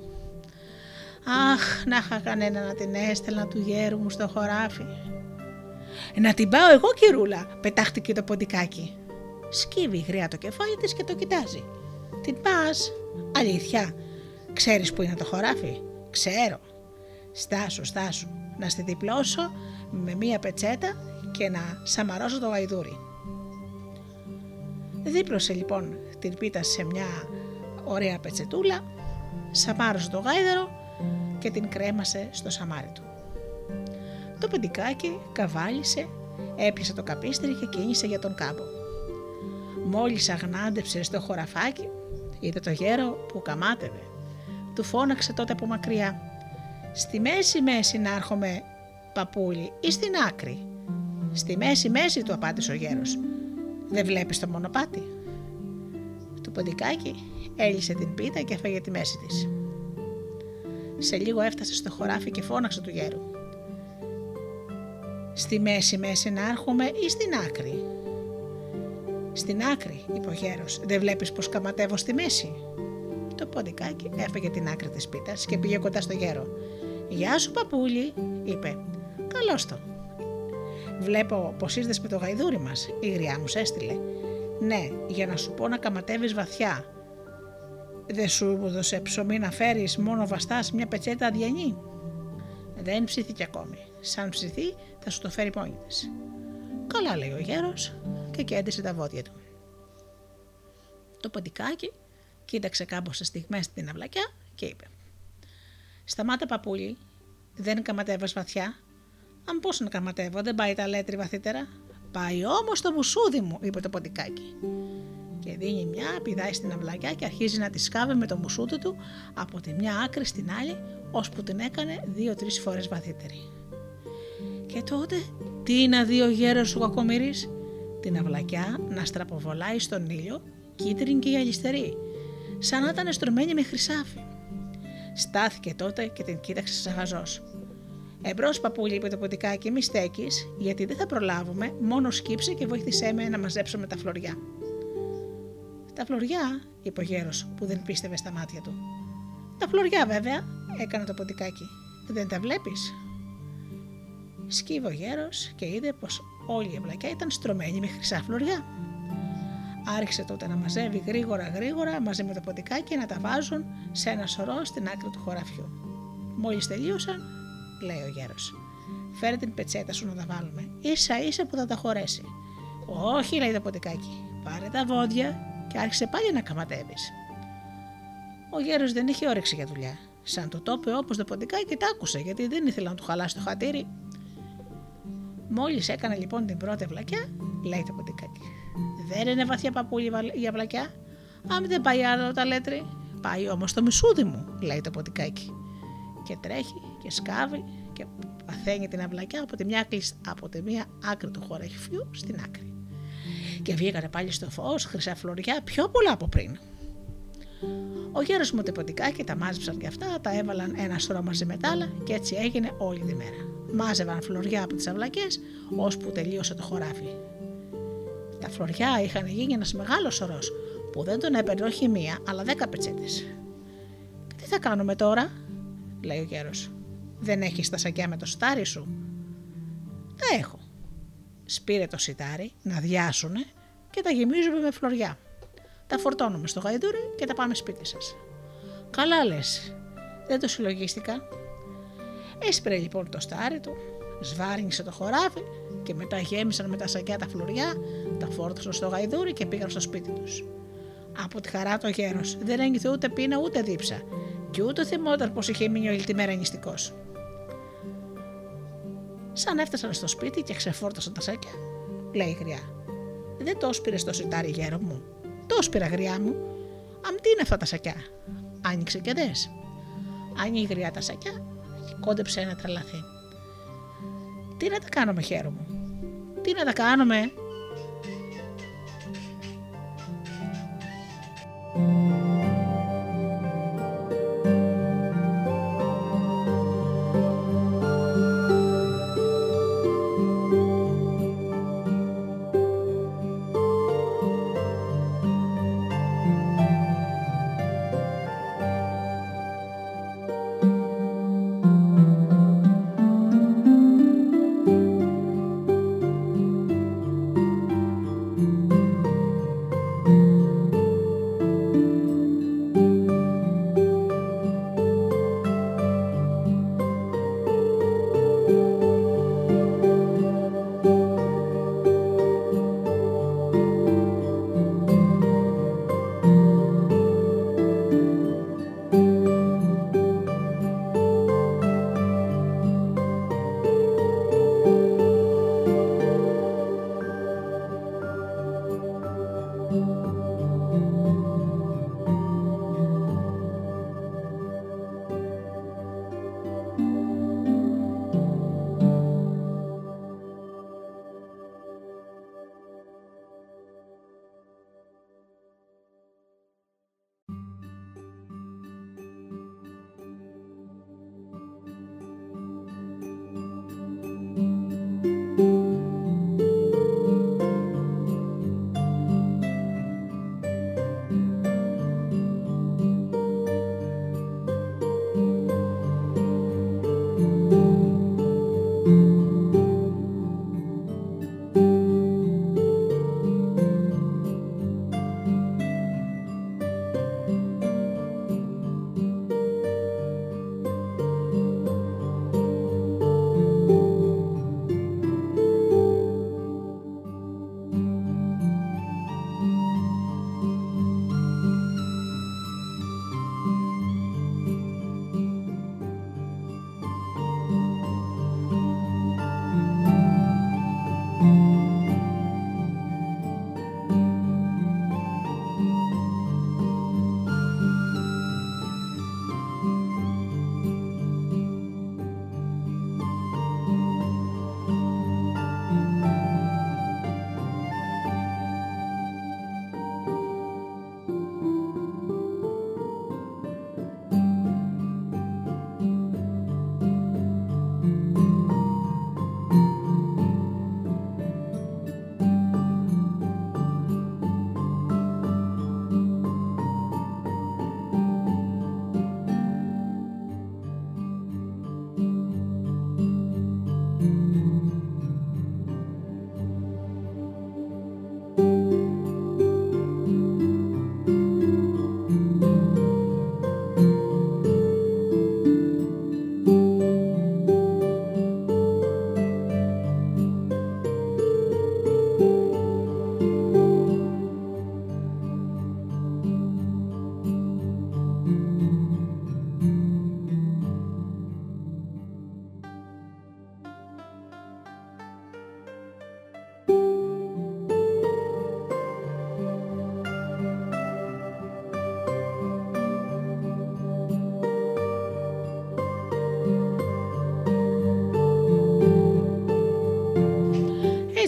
Αχ, να είχα κανένα να την έστελνα του γέρου μου στο χωράφι. Να την πάω εγώ κυρούλα, πετάχτηκε το ποντικάκι. Σκύβει η γριά το κεφάλι της και το κοιτάζει. Την πας, αλήθεια, ξέρεις που είναι το χωράφι; Ξέρω, Στάσου, στάσου, να στη διπλώσω με μία πετσέτα και να σαμαρώσω το γαϊδούρι. Δίπλωσε λοιπόν την πίτα σε μια ωραία πετσετούλα, σαμάρωσε το γάιδαρο και την κρέμασε στο σαμάρι του. Το πεντικάκι καβάλισε, έπιασε το καπίστρι και κίνησε για τον κάμπο. Μόλις αγνάντεψε στο χωραφάκι, είδε το γέρο που καμάτευε. Του φώναξε τότε από μακριά. «Στη μέση μέση να έρχομαι, παππούλι, ή στην άκρη». «Στη μέση μέση» του απάντησε ο γέρος. «Δεν βλέπεις το μονοπάτι» το ποντικάκι έλυσε την πίτα και έφαγε τη μέση της. Σε λίγο έφτασε στο χωράφι και φώναξε του γέρου. Στη μέση μέση να έρχομαι ή στην άκρη; Στην άκρη, είπε ο γέρος, δεν βλέπεις πως καματεύω στη μέση; Το ποντικάκι έφαγε την άκρη της πίτας και πήγε κοντά στο γέρο. «Γεια σου παππούλι», είπε. «Καλώς το». «Βλέπω πως ήρθες με το γαϊδούρι μας», η γριά μου έστειλε. Ναι, για να σου πω να καματεύεις βαθιά. Δεν σου έδωσε ψωμί να φέρεις μόνο βαστάς μια πετσέτα αδιανή. Δεν ψήθηκε ακόμη. Σαν ψηθεί θα σου το φέρει μόνη της. Καλά λέει ο γέρος και κέντησε τα βόδια του. Το ποντικάκι κοίταξε κάμποσε στιγμές την αυλακιά και είπε «Σταμάτα παππούλι, δεν καματεύεις βαθιά. Αν πώς να καματεύω, δεν πάει τα λέτρη βαθύτερα. Πάει όμως το μουσούδι μου, είπε το ποντικάκι. Και δίνει μια, πηδάει στην αυλακιά και αρχίζει να τη σκάβει με το μουσούδι του από τη μια άκρη στην άλλη, ώσπου την έκανε δύο-τρεις φορές βαθύτερη. Και τότε, τι να δει ο γέρος ο κακομοίρη, την αυλακιά να στραποβολάει στον ήλιο, κίτρινη και γυαλιστερή, σαν να ήταν στρωμένη με χρυσάφι. Στάθηκε τότε και την κοίταξε σαφαζός. Εμπρός, παππούλι, είπε το ποτικάκι, μη στέκεις, γιατί δεν θα προλάβουμε, μόνο σκύψε και βοήθησέ με να μαζέψουμε τα φλωριά. Τα φλωριά, είπε ο γέρος, που δεν πίστευε στα μάτια του. Τα φλωριά, βέβαια, έκανε το ποτικάκι. Δεν τα βλέπεις; Σκύβε ο γέρος και είδε πως όλη η ευλακιά ήταν στρωμένη με χρυσά φλωριά. Άρχισε τότε να μαζεύει γρήγορα γρήγορα μαζί με το ποτικάκι να τα βάζουν σε ένα σωρό στην άκρη του χωραφιού. Μόλις τελείωσαν, λέει ο γέρος. Φέρε την πετσέτα σου να τα βάλουμε. σα ίσα που θα τα χωρέσει. Όχι, λέει το ποτικάκι. Πάρε τα βόδια και άρχισε πάλι να καματεύεις. Ο γέρος δεν είχε όρεξη για δουλειά. Σαν το τόπε όπως το ποτικάκι τα άκουσε, γιατί δεν ήθελα να του χαλάσει το χατήρι. Μόλις έκανε λοιπόν την πρώτη βλακιά, λέει το ποτικάκι. Δεν είναι βαθιά παππούλη για βλακιά. Αν δεν πάει άλλο τα λέτρη, πάει όμως το μισούδι μου, λέει το ποτικάκι και τρέχει και σκάβει και παθαίνει την αυλακιά από τη μια, από τη μία άκρη του χωρεφιού στην άκρη. Και βγήκανε πάλι στο φως χρυσά φλωριά πιο πολλά από πριν. Ο γέρος μου και τα μάζεψαν και αυτά, τα έβαλαν ένα στρώμα μαζί με τα άλλα και έτσι έγινε όλη τη μέρα. Μάζευαν φλωριά από τις αυλακές ώσπου τελείωσε το χωράφι. Τα φλωριά είχαν γίνει ένας μεγάλος σωρός που δεν τον έπαιρνε όχι μία αλλά δέκα πετσέτες. τι θα κάνουμε τώρα, λέει ο γέρος. Δεν έχεις τα σακιά με το σιτάρι σου; Τα έχω. Σπήρε το σιτάρι να διάσουνε και τα γεμίζουμε με φλωριά. Τα φορτώνουμε στο γαϊδούρι και τα πάμε σπίτι σας. Καλά λες. Δεν το συλλογίστηκα. Έσπρε λοιπόν το στάρι του, σβάρινγσε το χωράφι και μετά γέμισαν με τα σακιά τα φλουριά, τα φόρτωσαν στο γαϊδούρι και πήγαν στο σπίτι τους. Από τη χαρά το γέρος δεν ένιωθε ούτε πείνα ούτε δίψα και ούτε θυμόταν πως είχε μείνει όλη τη μέρα νηστικός. Σαν έφτασαν στο σπίτι και ξεφόρτωσαν τα σάκια, λέει η γριά. Δεν τος έσπηρε στο σιτάρι, γέρο μου. Τος έσπηρα, γριά μου. Αμ, τι είναι αυτά τα σακιά. Άνοιξε και δες. Άνοιγε η γριά τα σακιά και κόντεψε ένα τρελαθή. Τι να τα κάνουμε, χέρι μου; Τι να τα κάνουμε; Thank.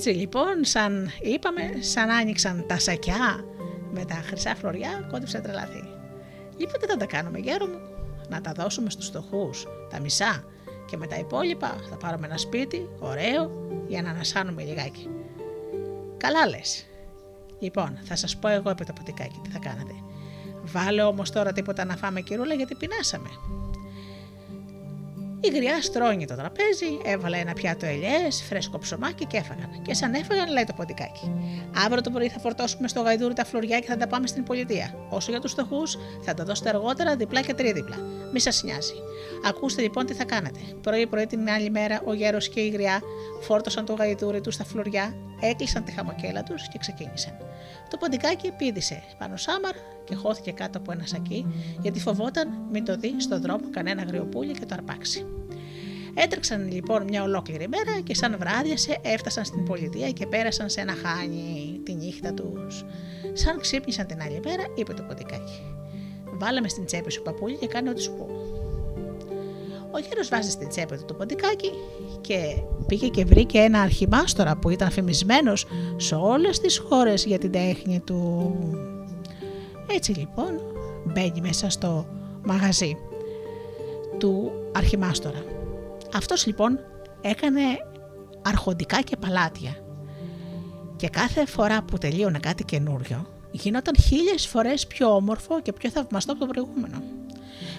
Έτσι λοιπόν, σαν είπαμε, σαν άνοιξαν τα σακιά με τα χρυσά φλωριά, κόντυψε να τρελαθεί. Λοιπόν, τι θα τα κάνουμε, γέρο μου, να τα δώσουμε στους φτωχούς, τα μισά, και με τα υπόλοιπα θα πάρουμε ένα σπίτι, ωραίο, για να ανασάνουμε λιγάκι. Καλά λες. Λοιπόν, θα σας πω εγώ επί το ποτικάκι τι θα κάνετε. Βάλε όμως τώρα τίποτα να φάμε κυρούλα γιατί πεινάσαμε. Η γριά στρώνει το τραπέζι, έβαλε ένα πιάτο ελιές, φρέσκο ψωμάκι και έφαγαν. Και σαν έφαγαν, λέει το ποντικάκι. Αύριο το πρωί θα φορτώσουμε στο γαϊδούρι τα φλουριά και θα τα πάμε στην πολιτεία. Όσο για τους φτωχού, θα τα δώσετε αργότερα διπλά και τρίδιπλα. Μη σας νοιάζει. Ακούστε λοιπόν τι θα κάνετε. Πρωί-πρωί την άλλη μέρα ο γέρος και η γριά φόρτωσαν το γαϊδούρι τους στα φλουριά, έκλεισαν τη χαμοκέλα τους και ξεκίνησαν. Το ποντικάκι πήδησε πάνω σάμαρ και χώθηκε κάτω από ένα σακί, γιατί φοβόταν μην το δει στον δρόμο κανένα γριοπούλι και το αρπάξει. Έτρεξαν λοιπόν μια ολόκληρη μέρα και σαν βράδιασε έφτασαν στην πολιτεία και πέρασαν σε ένα χάνι τη νύχτα τους. Σαν ξύπνησαν την άλλη μέρα, είπε το ποντικάκι. Βάλαμε στην τσέπη σου παππούλι και κάνε ό,τι σου πω. Ο γέρος βάζει στην τσέπη του το ποντικάκι και πήγε και βρήκε ένα αρχιμάστορα που ήταν φημισμένο σε όλες τις χώρες για την τέχνη του. Έτσι λοιπόν μπαίνει μέσα στο μαγαζί του αρχιμάστορα. Αυτός λοιπόν έκανε αρχοντικά και παλάτια και κάθε φορά που τελείωνε κάτι καινούριο γινόταν χίλιες φορές πιο όμορφο και πιο θαυμαστό από το προηγούμενο.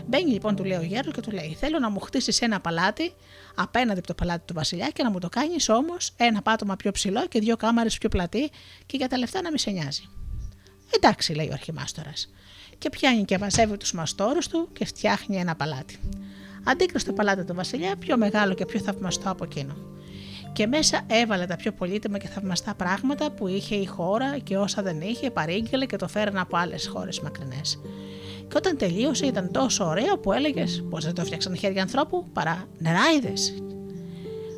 Μπαίνει λοιπόν, του λέει ο γέρος και του λέει: Θέλω να μου χτίσεις ένα παλάτι απέναντι από το παλάτι του Βασιλιά και να μου το κάνεις όμως ένα πάτωμα πιο ψηλό και δύο κάμαρες πιο πλατή και για τα λεφτά να μη σε νοιάζει. Εντάξει, λέει ο αρχιμάστορα. Και πιάνει και μαζεύει τους μαστόρους του και φτιάχνει ένα παλάτι. Αντίκρισε το παλάτι του Βασιλιά πιο μεγάλο και πιο θαυμαστό από εκείνο. Και μέσα έβαλε τα πιο πολύτιμα και θαυμαστά πράγματα που είχε η χώρα και όσα δεν είχε παρήγγελε και το φέρνει από άλλες χώρες μακρινές. Και όταν τελείωσε ήταν τόσο ωραίο που έλεγες πω δεν το φτιάξαν χέρια ανθρώπου παρά νεράιδες.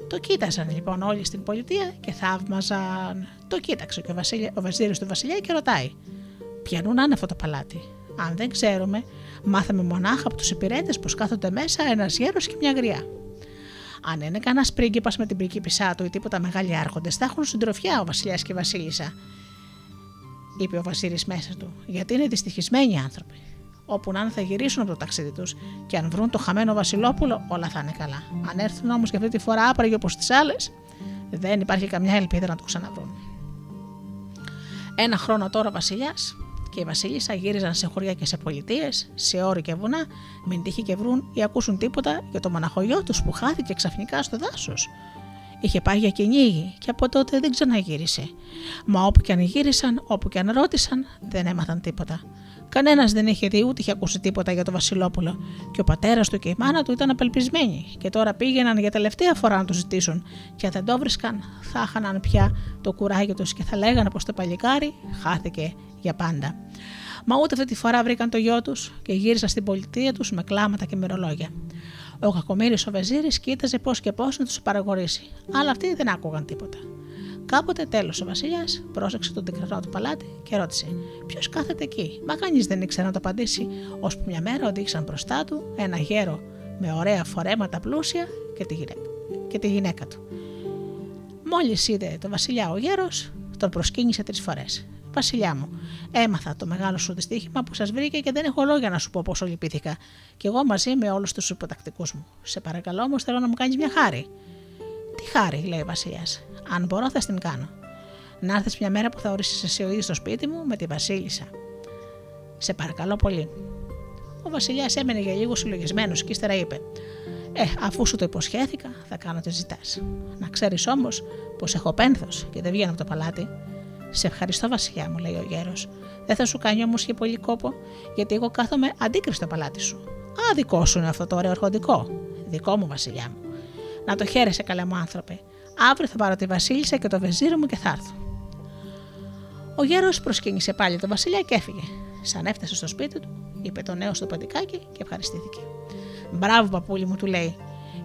Το κοίταζαν λοιπόν όλοι στην πολιτεία και θαύμαζαν. Το κοίταξε και ο, βασίλεια, ο βαζίρης του βασιλιά και ρωτάει: Ποιανού να είναι αυτό το παλάτι; Αν δεν ξέρουμε, μάθαμε μονάχα από τους υπηρέτες πως κάθονται μέσα ένας γέρος και μια γριά. Αν είναι κανένας πρίγκιπας με την πριγκίπισά του ή τίποτα μεγάλοι άρχοντες, θα έχουν συντροφιά ο βασιλιάς και η βασίλισσα, είπε ο Βασίλης μέσα του, γιατί είναι δυστυχισμένοι άνθρωποι. Όπου να είναι θα γυρίσουν από το ταξίδι τους και αν βρουν το χαμένο Βασιλόπουλο, όλα θα είναι καλά. Αν έρθουν όμως και αυτή τη φορά άπραγοι όπως τις άλλες, δεν υπάρχει καμιά ελπίδα να το ξαναβρούν. Ένα χρόνο τώρα ο Βασιλιάς και η Βασίλισσα γύριζαν σε χωριά και σε πολιτείες, σε όρη και βουνά, μην τύχει και βρουν ή ακούσουν τίποτα για το μοναχογιό τους που χάθηκε ξαφνικά στο δάσος. Είχε πάει για κυνήγι και από τότε δεν ξαναγύρισε. Μα όπου και αν γύρισαν, όπου και αν ρώτησαν, δεν έμαθαν τίποτα. Κανένας δεν είχε δει ούτε είχε ακούσει τίποτα για το Βασιλόπουλο. Και ο πατέρας του και η μάνα του ήταν απελπισμένοι. Και τώρα πήγαιναν για τελευταία φορά να το ζητήσουν. Και αν δεν το βρίσκαν, θα χάναν πια το κουράγιο τους και θα λέγανε πως το παλικάρι χάθηκε για πάντα. Μα ούτε αυτή τη φορά βρήκαν το γιο τους και γύρισαν στην πολιτεία τους με κλάματα και μυρολόγια. Ο κακομοίρης ο Βεζίρης κοίταζε πώς και πώς να τους παραγωρήσει, αλλά αυτοί δεν άκουγαν τίποτα. Κάποτε τέλος ο Βασιλιάς πρόσεξε τον τεκρανό του παλάτι και ρώτησε: Ποιος κάθεται εκεί; Μα κανείς δεν ήξερε να το απαντήσει, ώσπου μια μέρα οδήγησαν μπροστά του ένα γέρο με ωραία φορέματα πλούσια και τη γυναίκα, και τη γυναίκα του. Μόλις είδε τον Βασιλιά ο γέρος, τον προσκύνησε τρεις φορές. Βασιλιά μου, έμαθα το μεγάλο σου δυστύχημα που σας βρήκε και δεν έχω λόγια να σου πω πόσο λυπήθηκα. Κι εγώ μαζί με όλους τους υποτακτικούς μου. Σε παρακαλώ όμως θέλω να μου κάνεις μια χάρη. Τι χάρη, λέει ο Βασιλιάς. Αν μπορώ, θα την κάνω. Να έρθεις μια μέρα που θα ορίσεις εσύ ο ίδιος στο σπίτι μου με τη Βασίλισσα. Σε παρακαλώ πολύ. Ο Βασιλιάς έμενε για λίγο συλλογισμένος και ύστερα είπε: Ε, αφού σου το υποσχέθηκα, θα κάνω τι ζητάς. Να ξέρεις όμως πως έχω πένθος και δεν βγαίνω από το παλάτι. Σε ευχαριστώ, Βασιλιά μου, λέει ο γέρος. Δεν θα σου κάνει όμως και πολύ κόπο, γιατί εγώ κάθομαι αντίκριστο παλάτι σου. Α, δικό σου είναι αυτό το ωραίο αρχοντικό. Δικό μου, Βασιλιά μου. Να το χαίρεσαι, καλέ μου άνθρωπε. Αύριο θα πάρω τη Βασίλισσα και το βεζίρο μου και θα έρθω. Ο γέρος προσκύνησε πάλι τον Βασιλιά και έφυγε. Σαν έφτασε στο σπίτι του, είπε το νέο στο παντικάκι και ευχαριστήθηκε. Μπράβο, παππούλη μου, του λέει.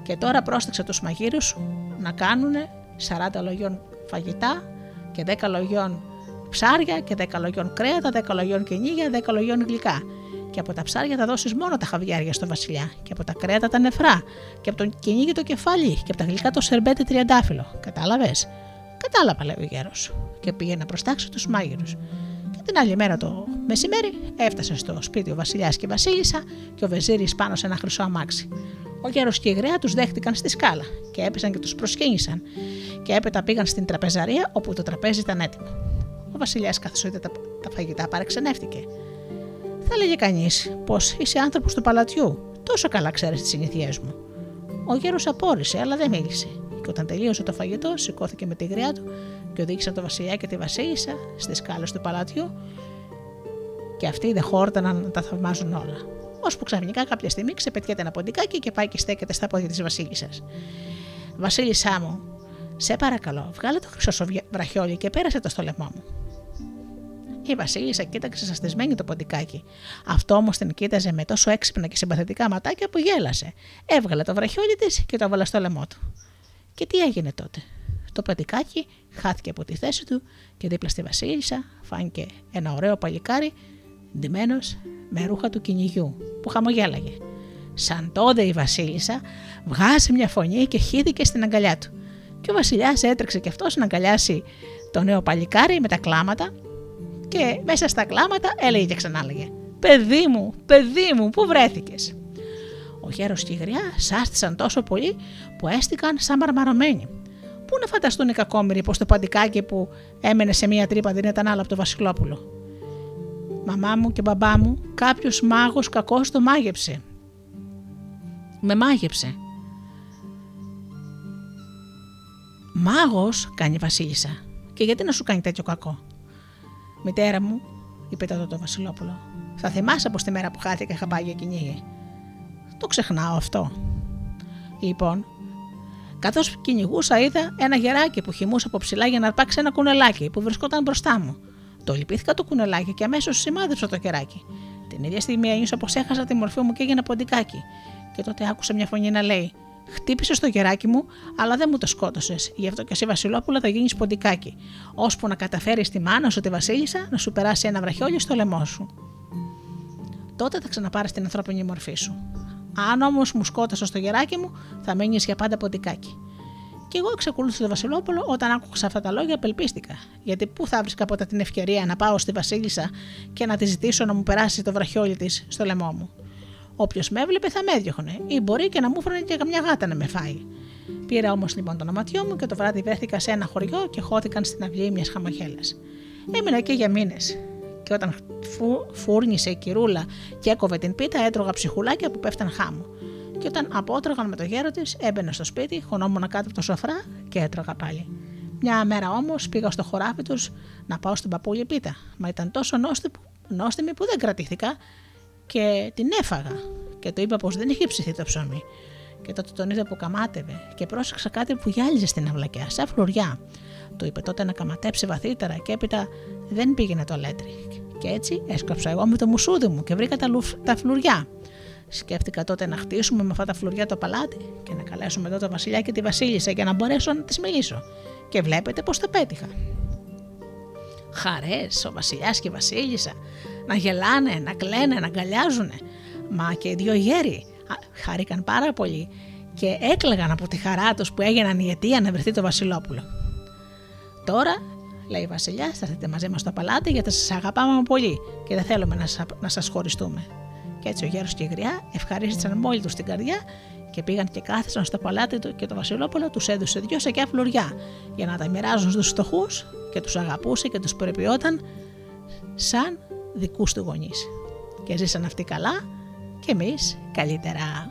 Και τώρα πρόσταξε τους μαγείρους σου να κάνουν 40 λογιών φαγητά και 10 λογιών ψάρια και 10 λογιών κρέατα, 10 λογιών κυνήγια, 10 λογιών γλυκά. Και από τα ψάρια θα δώσεις μόνο τα χαβιάρια στο βασιλιά, και από τα κρέατα τα νεφρά, και από τον κυνήγι το κεφάλι, και από τα γλυκά το σερμπέτε τριαντάφυλλο. Κατάλαβες; Κατάλαβα, λέει ο γέρος, και πήγε να προστάξει τους μάγειρους. Και την άλλη μέρα το μεσημέρι έφτασε στο σπίτι ο Βασιλιάς και η Βασίλισσα και ο Βεζίρης πάνω σε ένα χρυσό αμάξι. Ο γέρος και η γραία τους δέχτηκαν στη σκάλα και έπεσαν και τους προσκύνησαν. Και έπειτα πήγαν στην τραπεζαρία όπου το τραπέζι ήταν έτοιμο. Ο Βασιλιάς, καθώς είδε τα, τα φαγητά, παρεξενεύτηκε. Θα έλεγε κανείς πως είσαι άνθρωπος του παλατιού. Τόσο καλά ξέρεις τις συνήθειέ μου. Ο γέρος απόρρισε, αλλά δεν μίλησε. Και όταν τελείωσε το φαγητό, σηκώθηκε με τη γριά του και οδήγησε το Βασιλιά και τη Βασίλισσα στις σκάλες του παλατιού. Και αυτοί δεν χόρταναν να τα θαυμάζουν όλα. Ώσπου ξαφνικά κάποια στιγμή ξεπετιέται ένα ποντικάκι και πάει και στέκεται στα πόδια της Βασίλισσας. Βασίλισσά μου, σε παρακαλώ, βγάλε το χρυσό σου βραχιόλι και πέρασε το στο λαιμό μου. Η Βασίλισσα κοίταξε σαστισμένη το ποντικάκι. Αυτό όμως την κοίταζε με τόσο έξυπνα και συμπαθητικά ματάκια που γέλασε. Έβγαλε το βραχιόλι της και το έβαλε στο λαιμό του. Και τι έγινε τότε; Το ποντικάκι χάθηκε από τη θέση του και δίπλα στη Βασίλισσα φάνηκε ένα ωραίο παλικάρι ντυμένος με ρούχα του κυνηγιού που χαμογέλαγε. Σαν τότε η Βασίλισσα βγάζει μια φωνή και χύθηκε στην αγκαλιά του. Και ο Βασιλιάς έτρεξε και αυτός να αγκαλιάσει το νέο παλικάρι με τα κλάματα και μέσα στα κλάματα έλεγε και ξανά έλεγε «Παιδί μου, παιδί μου, πού βρέθηκες» Ο γέρος και η γριά σάστησαν τόσο πολύ που έστηκαν σαν μαρμαρωμένοι. Πού να φανταστούν οι κακόμοιροι πως το παντικάκι που έμενε σε μία τρύπα δεν ήταν άλλο από το Βασιλόπουλο; Μαμά μου και μπαμπά μου, κάποιος μάγος κακός το μάγεψε. Με μάγεψε. Μάγος, κάνει η Βασίλισσα. Και γιατί να σου κάνει τέτοιο κακό; Μητέρα μου, είπε τότε το Βασιλόπουλο, θα θυμάσαι από τη μέρα που χάθηκα είχα πάει για κυνήγι. Το ξεχνάω αυτό. Λοιπόν, καθώς κυνηγούσα, είδα ένα γεράκι που χυμούσε από ψηλά για να αρπάξει ένα κουνελάκι που βρισκόταν μπροστά μου. Το λυπήθηκα το κουνελάκι και αμέσως σημάδεψα το κεράκι. Την ίδια στιγμή ένιωσα πως έχασα τη μορφή μου και έγινα ποντικάκι. Και τότε άκουσα μια φωνή να λέει: Χτύπησε στο γεράκι μου, αλλά δεν μου το σκότωσες. Γι' αυτό και εσύ, Βασιλόπουλα, θα γίνεις ποντικάκι. Ώσπου να καταφέρεις τη μάνα σου, τη Βασίλισσα, να σου περάσει ένα βραχιόλι στο λαιμό σου. Τότε θα ξαναπάρεις την ανθρώπινη μορφή σου. Αν όμως μου σκότωσες στο γεράκι μου, θα μείνεις για πάντα ποντικάκι. Και εγώ εξακολούθησα το Βασιλόπουλο όταν άκουγα αυτά τα λόγια, απελπίστηκα. Γιατί πού θα βρίσκα ποτέ την ευκαιρία να πάω στη Βασίλισσα και να της ζητήσω να μου περάσει το βραχιόλι της στο λαιμό μου; Όποιος με έβλεπε θα με έδιωχνε, ή μπορεί και να μου φέρνει και καμιά γάτα να με φάει. Πήρα όμως λοιπόν το ονοματιό μου και το βράδυ βρέθηκα σε ένα χωριό και χώθηκαν στην αυλή μιας χαμοχέλα. Έμεινα εκεί για μήνες. Και όταν φου, φούρνησε η κυρούλα και έκοβε την πίτα, έτρωγα ψυχουλάκια που πέφταν χάμου. Και όταν απότρωγαν με το γέρο της, έμπαινα στο σπίτι, χωνόμουν κάτω από το σοφρά και έτρωγα πάλι. Μια μέρα όμως πήγα στο χωράφι τους να πάω στην παππούλη πίτα, μα ήταν τόσο νόστιμη που δεν κρατήθηκα και την έφαγα και το είπα πως δεν είχε ψηθεί το ψωμί. Και τότε τον είδα που καμάτευε και πρόσεξα κάτι που γυάλιζε στην αυλακιά, σαν φλουριά. Το είπε τότε να καματέψει βαθύτερα και έπειτα δεν πήγαινε το αλέτρι. Και έτσι έσκαψα εγώ με το μουσούδι μου και βρήκα τα, λουφ, τα φλουριά. Σκέφτηκα τότε να χτίσουμε με αυτά τα φλουριά το παλάτι και να καλέσουμε εδώ το βασιλιά και τη βασίλισσα για να μπορέσω να της μιλήσω. Και βλέπετε πώ τα πέτυχα. Χαρές, ο βασιλιάς και η βασίλισσα να γελάνε, να κλαίνε, να αγκαλιάζουν. Μα και οι δύο γέροι χάρηκαν πάρα πολύ και έκλαιγαν από τη χαρά τους που έγιναν η αιτία να βρεθεί το Βασιλόπουλο. Τώρα, λέει η Βασιλιά, θα έρθετε μαζί μας στο παλάτι γιατί σας αγαπάμε πολύ και δεν θέλουμε να, σας, να σας χωριστούμε. Και έτσι ο γέρος και η γριά ευχαρίστησαν μόλι τους την καρδιά και πήγαν και κάθισαν στο παλάτι του και το Βασιλόπουλο τους έδωσε δυο σακιά φλουριά για να τα μοιράζουν στους φτωχούς και τους αγαπούσε και τους περιποιόταν σαν δικούς του γονείς. Και ζήσαν αυτοί καλά και εμείς καλύτερα.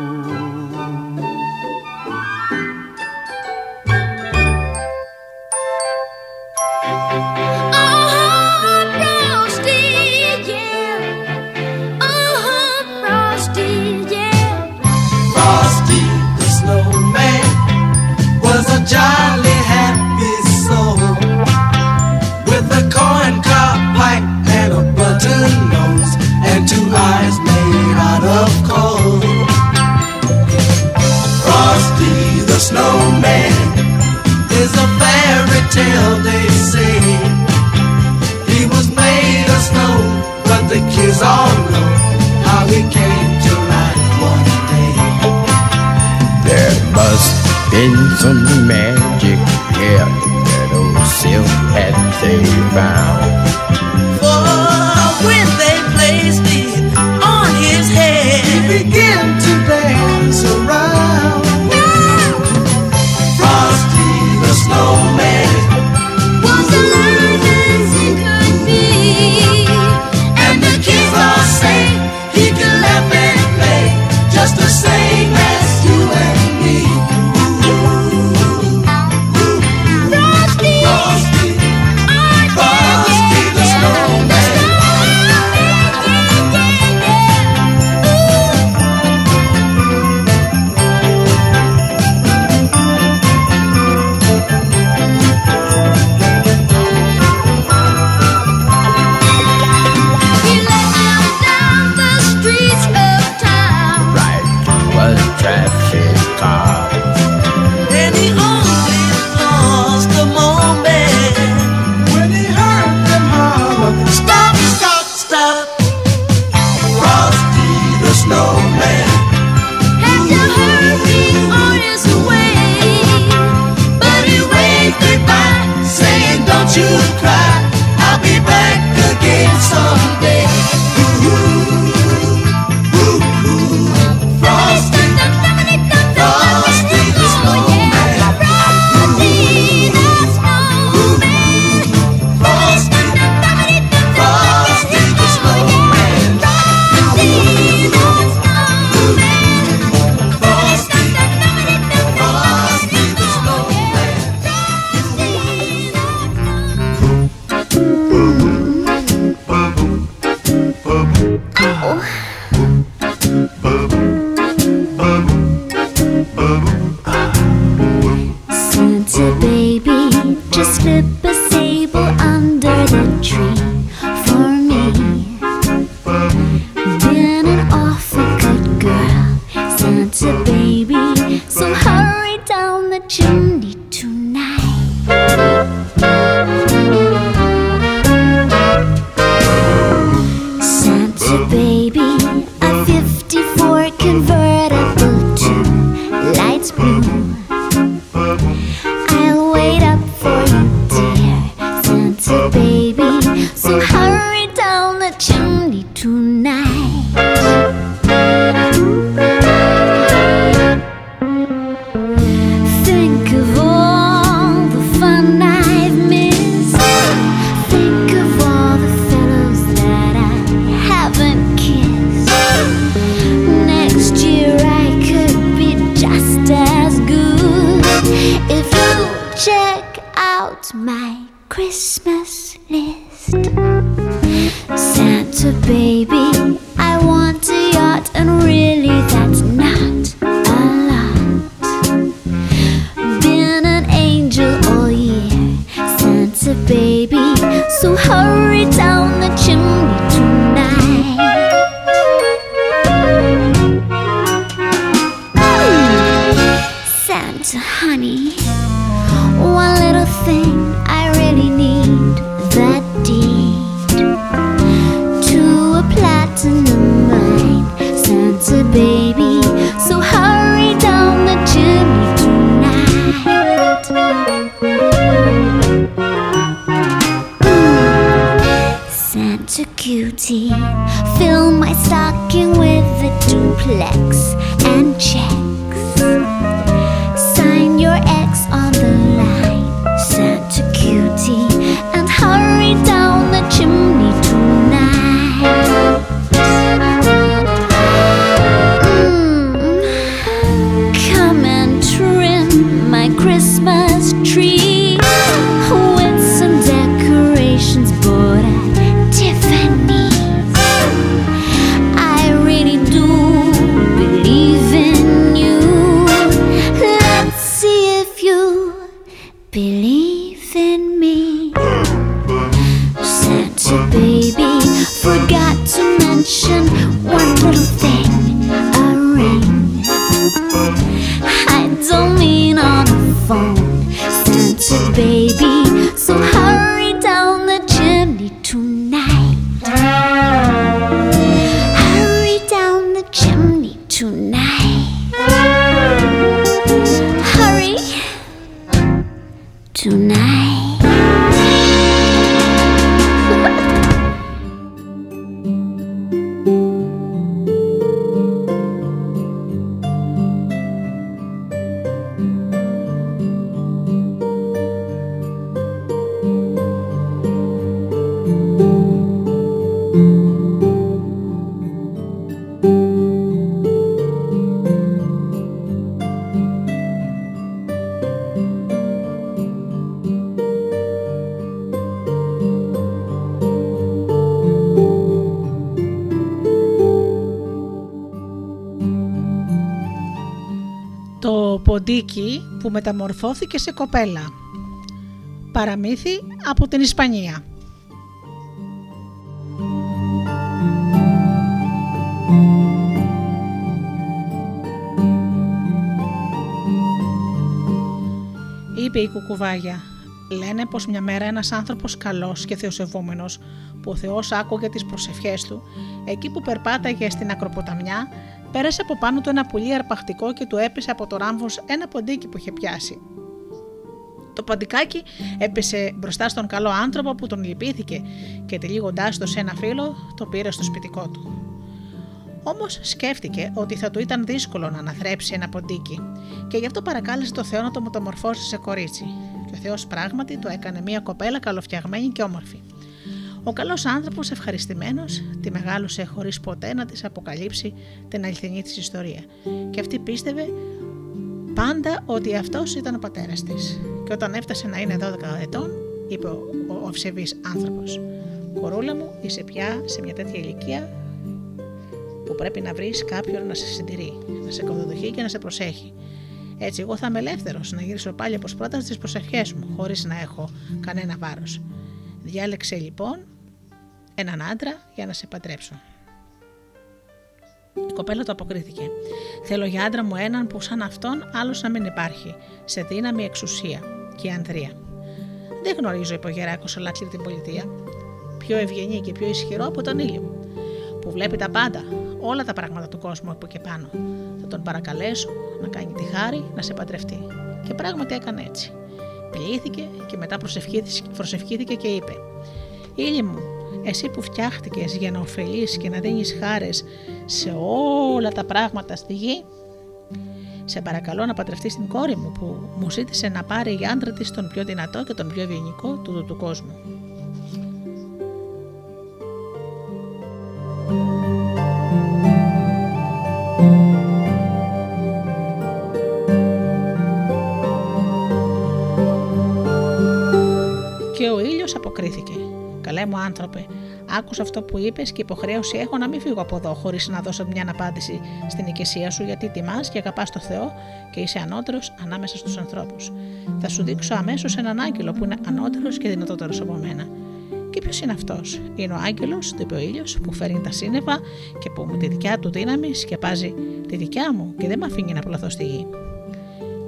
Το ποντίκι που μεταμορφώθηκε σε κοπέλα. Παραμύθι από την Ισπανία. Είπε η κουκουβάγια. Λένε πως μια μέρα ένας άνθρωπος καλός και θεοσεβούμενος που ο Θεός άκουγε τις προσευχές του, εκεί που περπάταγε στην ακροποταμιά, πέρασε από πάνω του ένα πουλί αρπακτικό και του έπεσε από το ράμβος ένα ποντίκι που είχε πιάσει. Το ποντικάκι έπεσε μπροστά στον καλό άνθρωπο που τον λυπήθηκε και τυλίγοντάς το σε ένα φύλλο το πήρε στο σπιτικό του. Όμως σκέφτηκε ότι θα του ήταν δύσκολο να αναθρέψει ένα ποντίκι και γι' αυτό παρακάλεσε το Θεό να το μεταμορφώσει σε κορίτσι. Και ο Θεός πράγματι το έκανε μια κοπέλα καλοφτιαγμένη και όμορφη. Ο καλός άνθρωπος, ευχαριστημένος, τη μεγάλωσε χωρίς ποτέ να της αποκαλύψει την αληθινή της ιστορία. Και αυτή πίστευε πάντα ότι αυτός ήταν ο πατέρας της. Και όταν έφτασε να είναι 12 ετών, είπε ο, ο, ο ευσεβής άνθρωπος: Κορούλα μου, είσαι πια σε μια τέτοια ηλικία που πρέπει να βρεις κάποιον να σε συντηρεί, να σε κοδοδοχεί και να σε προσέχει. Έτσι, εγώ θα είμαι ελεύθερος να γυρίσω πάλι όπως πρώτα στις προσευχές μου, χωρίς να έχω κανένα βάρος. Διάλεξε λοιπόν έναν άντρα για να σε παντρέψω. Η κοπέλα του αποκρίθηκε. Θέλω για άντρα μου έναν που σαν αυτόν άλλος να μην υπάρχει, σε δύναμη, εξουσία και ανδρεία. Δεν γνωρίζω, είπε ο Γεράκος ολόκληρη την πολιτεία. Πιο ευγενή και πιο ισχυρό από τον ήλιο. Που βλέπει τα πάντα, όλα τα πράγματα του κόσμου από και πάνω. Θα τον παρακαλέσω να κάνει τη χάρη να σε παντρευτεί. Και πράγματι έκανε έτσι. Πλήθηκε και μετά προσευχήθηκε, προσευχήθηκε και είπε «Ήλι μου, εσύ που φτιάχτηκες για να ωφελείς και να δίνεις χάρες σε όλα τα πράγματα στη γη, σε παρακαλώ να παντρευτείς την κόρη μου που μου ζήτησε να πάρει για άντρα της τον πιο δυνατό και τον πιο ευγενικό του του κόσμου. Ο ήλιος αποκρίθηκε. Καλέ μου άνθρωπε, άκουσα αυτό που είπες και υποχρέωση έχω να μην φύγω από εδώ χωρίς να δώσω μια απάντηση στην οικεσία σου γιατί τιμάς και αγαπάς το Θεό και είσαι ανώτερος ανάμεσα στους ανθρώπους. Θα σου δείξω αμέσως έναν άγγελο που είναι ανώτερος και δυνατότερος από μένα. Και ποιος είναι αυτός, Είναι ο άγγελος, το είπε ο ήλιος, που φέρνει τα σύννεφα και που με τη δικιά του δύναμη σκεπάζει τη δικιά μου και δεν με αφήνει να πλαθώ στη γη.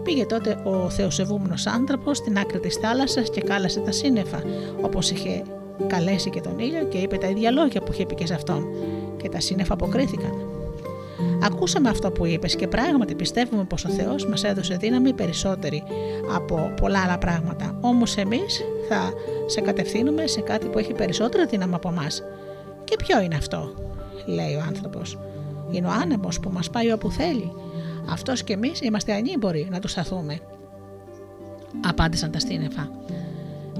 Πήγε τότε ο θεοσεβούμενος άνθρωπος στην άκρη της θάλασσας και κάλασε τα σύννεφα, όπως είχε καλέσει και τον ήλιο και είπε τα ίδια λόγια που είχε πει και σε αυτόν. Και τα σύννεφα αποκρίθηκαν. Ακούσαμε αυτό που είπες και πράγματι πιστεύουμε πως ο Θεός μας έδωσε δύναμη περισσότερη από πολλά άλλα πράγματα. Όμως εμείς θα σε κατευθύνουμε σε κάτι που έχει περισσότερη δύναμη από εμάς. Και ποιο είναι αυτό, λέει ο άνθρωπος. Είναι ο άνεμος που μας πάει όπου θέλει. Αυτός και εμείς είμαστε ανήμποροι να του σταθούμε. Απάντησαν τα στήνεφα.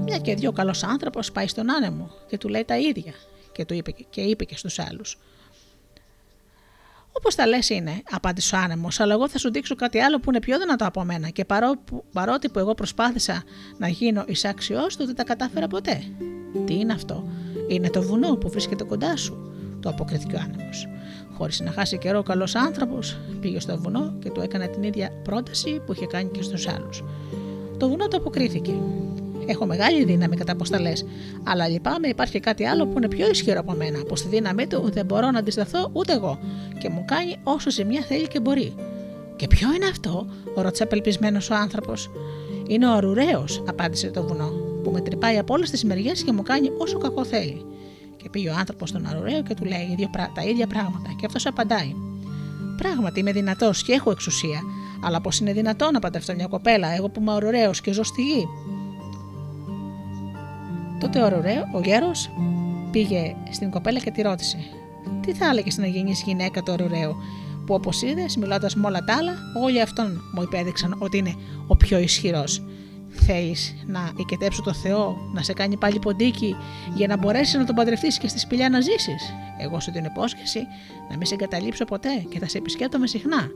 Μια και δυο καλός άνθρωπος πάει στον άνεμο και του λέει τα ίδια και, του είπε, και είπε και στους άλλους. Όπως τα λες είναι, απάντησε ο άνεμος, αλλά εγώ θα σου δείξω κάτι άλλο που είναι πιο δυνατό από μένα και παρό, παρότι που εγώ προσπάθησα να γίνω εισάξιό του, δεν τα κατάφερα ποτέ. Τι είναι αυτό, Είναι το βουνό που βρίσκεται κοντά σου, το αποκρίθηκε ο άνεμος. Χωρίς να χάσει καιρό, ο καλός άνθρωπος πήγε στο βουνό και του έκανε την ίδια πρόταση που είχε κάνει και στους άλλους. Το βουνό το αποκρίθηκε. Έχω μεγάλη δύναμη κατά αποσταλέ, αλλά λυπάμαι υπάρχει κάτι άλλο που είναι πιο ισχυρό από μένα, που στη δύναμή του δεν μπορώ να αντισταθώ ούτε εγώ και μου κάνει όσο ζημιά θέλει και μπορεί. Και ποιο είναι αυτό, ρώτησε απελπισμένο ο άνθρωπος; Είναι ο αρουραίο, απάντησε το βουνό, που με τρυπάει από όλες τις μεριές και μου κάνει όσο κακό θέλει. Και πήγε ο άνθρωπος στον αρουραίο και του λέει τα ίδια πράγματα, και αυτός απαντάει. Πράγματι είμαι δυνατός και έχω εξουσία, αλλά πώς είναι δυνατόν να παντρευτώ μια κοπέλα, εγώ που είμαι ωραίο και ζω στη γη; Τότε ο, ωραίο, ο γέρος πήγε στην κοπέλα και τη ρώτησε: Τι θα έλεγες να γίνει γυναίκα του ωραίου, που όπως είδες, μιλώντας με όλα τα άλλα, όλοι αυτόν μου υπέδειξαν ότι είναι ο πιο ισχυρός. Θέλεις να οικετέψω το Θεό, να σε κάνει πάλι ποντίκι για να μπορέσεις να τον παντρευτείς και στη σπηλιά να ζήσεις. Εγώ σου την υπόσχεση να μην σε εγκαταλείψω ποτέ και θα σε επισκέπτομαι συχνά.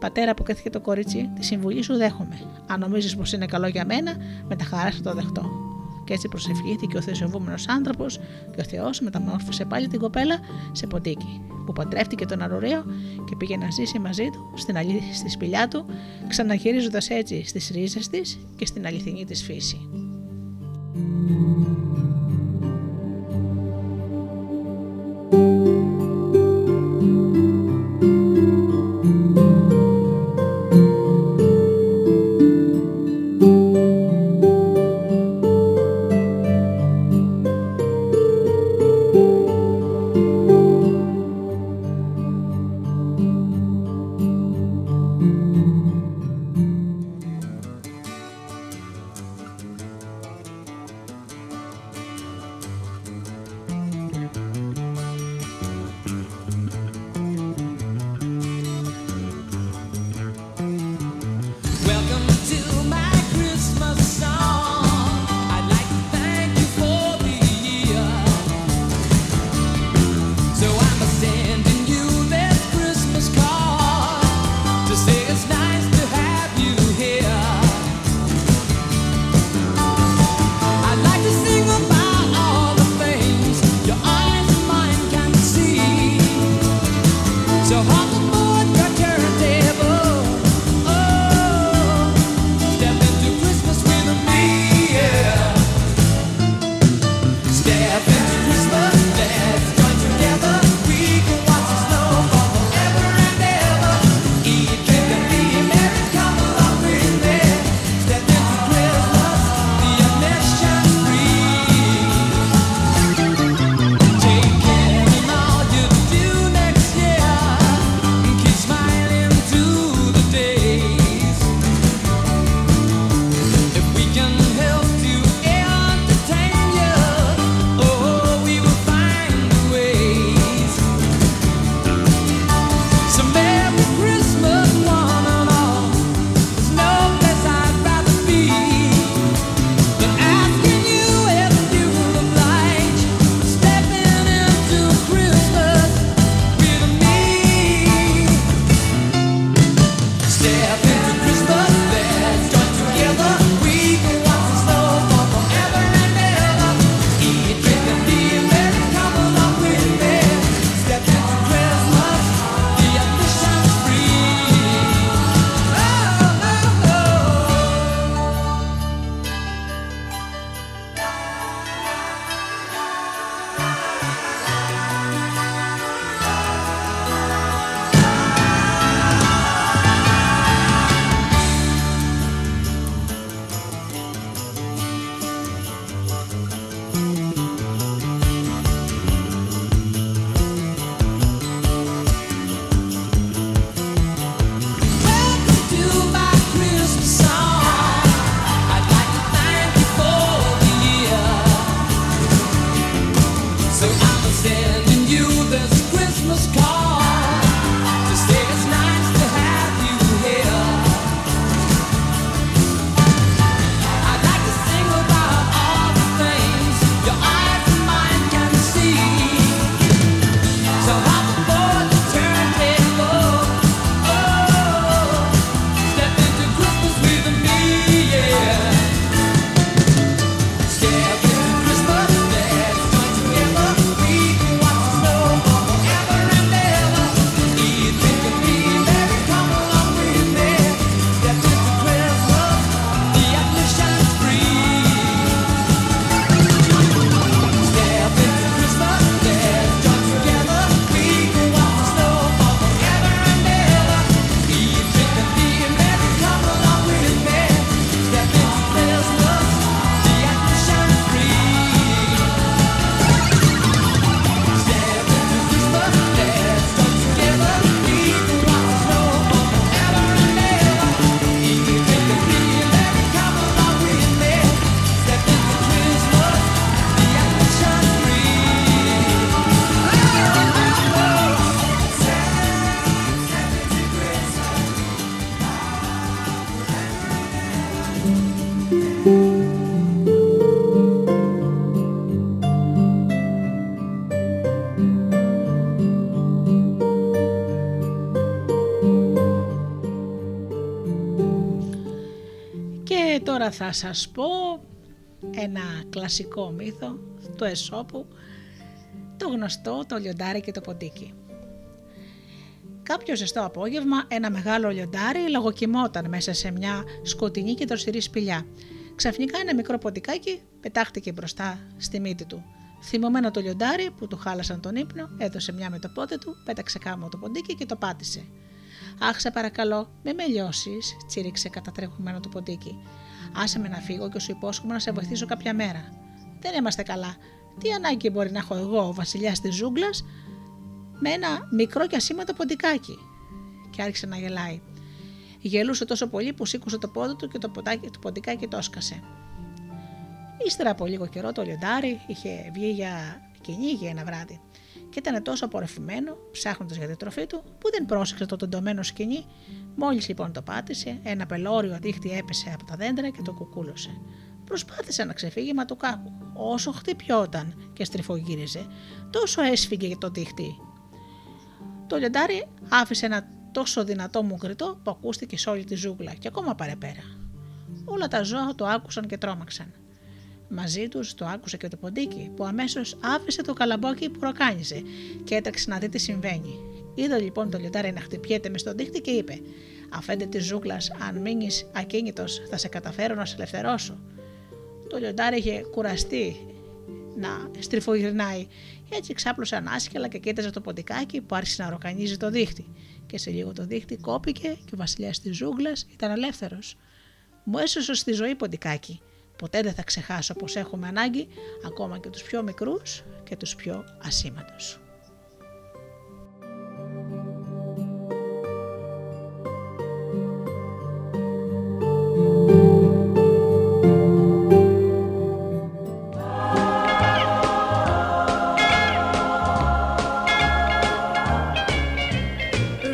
Πατέρα, αποκρίθηκε το κορίτσι, τη συμβουλή σου δέχομαι. Αν νομίζεις πως είναι καλό για μένα, με τα χαράς θα το δεχτώ. Και έτσι προσευχήθηκε ο θεσιοβούμενος άνθρωπος και ο Θεός μεταμόρφωσε πάλι την κοπέλα σε ποτίκι, που παντρεύτηκε τον Αρουραίο και πήγε να ζήσει μαζί του στην αλήθεια στη σπηλιά του, ξαναγυρίζοντα έτσι στι ρίζες της και στην αληθινή της φύση. Θα σας πω ένα κλασικό μύθο του Εσώπου, το γνωστό το λιοντάρι και το ποντίκι. Κάποιος ζεστό απόγευμα, ένα μεγάλο λιοντάρι λογοκοιμόταν μέσα σε μια σκοτεινή και δροσερή σπηλιά. Ξαφνικά ένα μικρό ποντικάκι πετάχτηκε μπροστά στη μύτη του. Θυμωμένο το λιοντάρι που του χάλασαν τον ύπνο, έδωσε μια με το πότε του, πέταξε κάμω το ποντίκι και το πάτησε. Αχ, σε παρακαλώ, μη με λιώσεις, τσίριξε κατατρέχουμένο το ποντίκι. Άσε με να φύγω και σου υπόσχομαι να σε βοηθήσω κάποια μέρα. Δεν είμαστε καλά. Τι ανάγκη μπορεί να έχω εγώ, ο βασιλιάς της ζούγκλας, με ένα μικρό και ασήμαντο ποντικάκι; Και άρχισε να γελάει. Γελούσε τόσο πολύ που σήκωσε το πόδι του και το, ποντάκι, το ποντικάκι το έσκασε. Ύστερα από λίγο καιρό το λιοντάρι είχε βγει για κυνήγι ένα βράδυ και ήταν τόσο απορρεφημένο, ψάχνοντας για τη τροφή του, που δεν πρόσεξε το τεντωμένο σκηνή. Μόλις λοιπόν το πάτησε, ένα πελώριο δίχτυ έπεσε από τα δέντρα και το κουκούλωσε. Προσπάθησε να ξεφύγει, μα του κάπου. Όσο χτυπιόταν και στριφογύριζε, τόσο έσφυγε το δίχτυ. Το λιοντάρι άφησε ένα τόσο δυνατό μουγκριτό που ακούστηκε σε όλη τη ζούγκλα και ακόμα παρεπέρα. Όλα τα ζώα το άκουσαν και τρόμαξαν. Μαζί τους το άκουσε και το ποντίκι, που αμέσως άφησε το καλαμπόκι που ροκάνιζε και έτρεξε να δει τι συμβαίνει. Είδε λοιπόν το λιοντάρι να χτυπιέται μες στον δίχτυ και είπε: Αφέντε της ζούγκλας, αν μείνεις ακίνητος, θα σε καταφέρω να σε ελευθερώσω. Το λιοντάρι είχε κουραστεί να στριφογυρνάει. Έτσι ξάπλωσε ανάσκελα και κοίταζε το ποντικάκι που άρχισε να ροκανίζει το δίχτυ. Και σε λίγο το δίχτυ κόπηκε και ο βασιλιάς της ζούγκλας ήταν ελεύθερος. Μου έσωσε στη ζωή ποντικάκι. Ποτέ δεν θα ξεχάσω πως έχουμε ανάγκη ακόμα και τους πιο μικρούς και τους πιο ασήμαντους.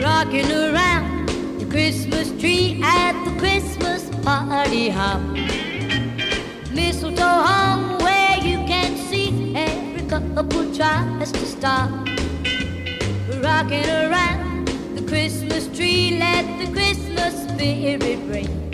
Rocking around the Christmas tree at the Christmas party hop. Mistletoe hung where you can see every couple tries to stop. Rocking around the Christmas tree, let the Christmas spirit ring.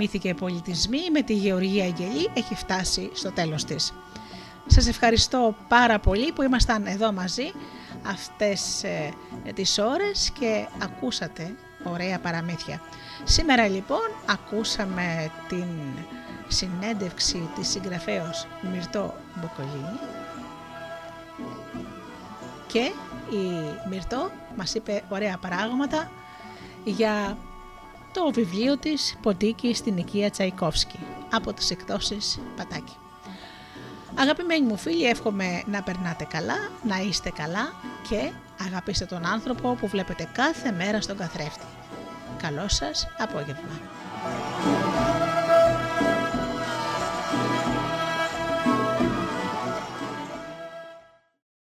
Εκπομπή Μύθοι και Πολιτισμοί με τη Γεωργία Αγγελή έχει φτάσει στο τέλος της. Σας ευχαριστώ πάρα πολύ που ήμασταν εδώ μαζί αυτές ε, τις ώρες και ακούσατε ωραία παραμύθια. Σήμερα λοιπόν ακούσαμε την συνέντευξη της συγγραφέως Μυρτώ Μποκολίνη και η Μυρτώ μας είπε ωραία πράγματα για το βιβλίο της «Ποντίκι στην οικία Τσαϊκόφσκι» από τις εκδόσεις Πατάκη. Αγαπημένοι μου φίλοι, εύχομαι να περνάτε καλά, να είστε καλά και αγαπήστε τον άνθρωπο που βλέπετε κάθε μέρα στον καθρέφτη. Καλό σας απόγευμα.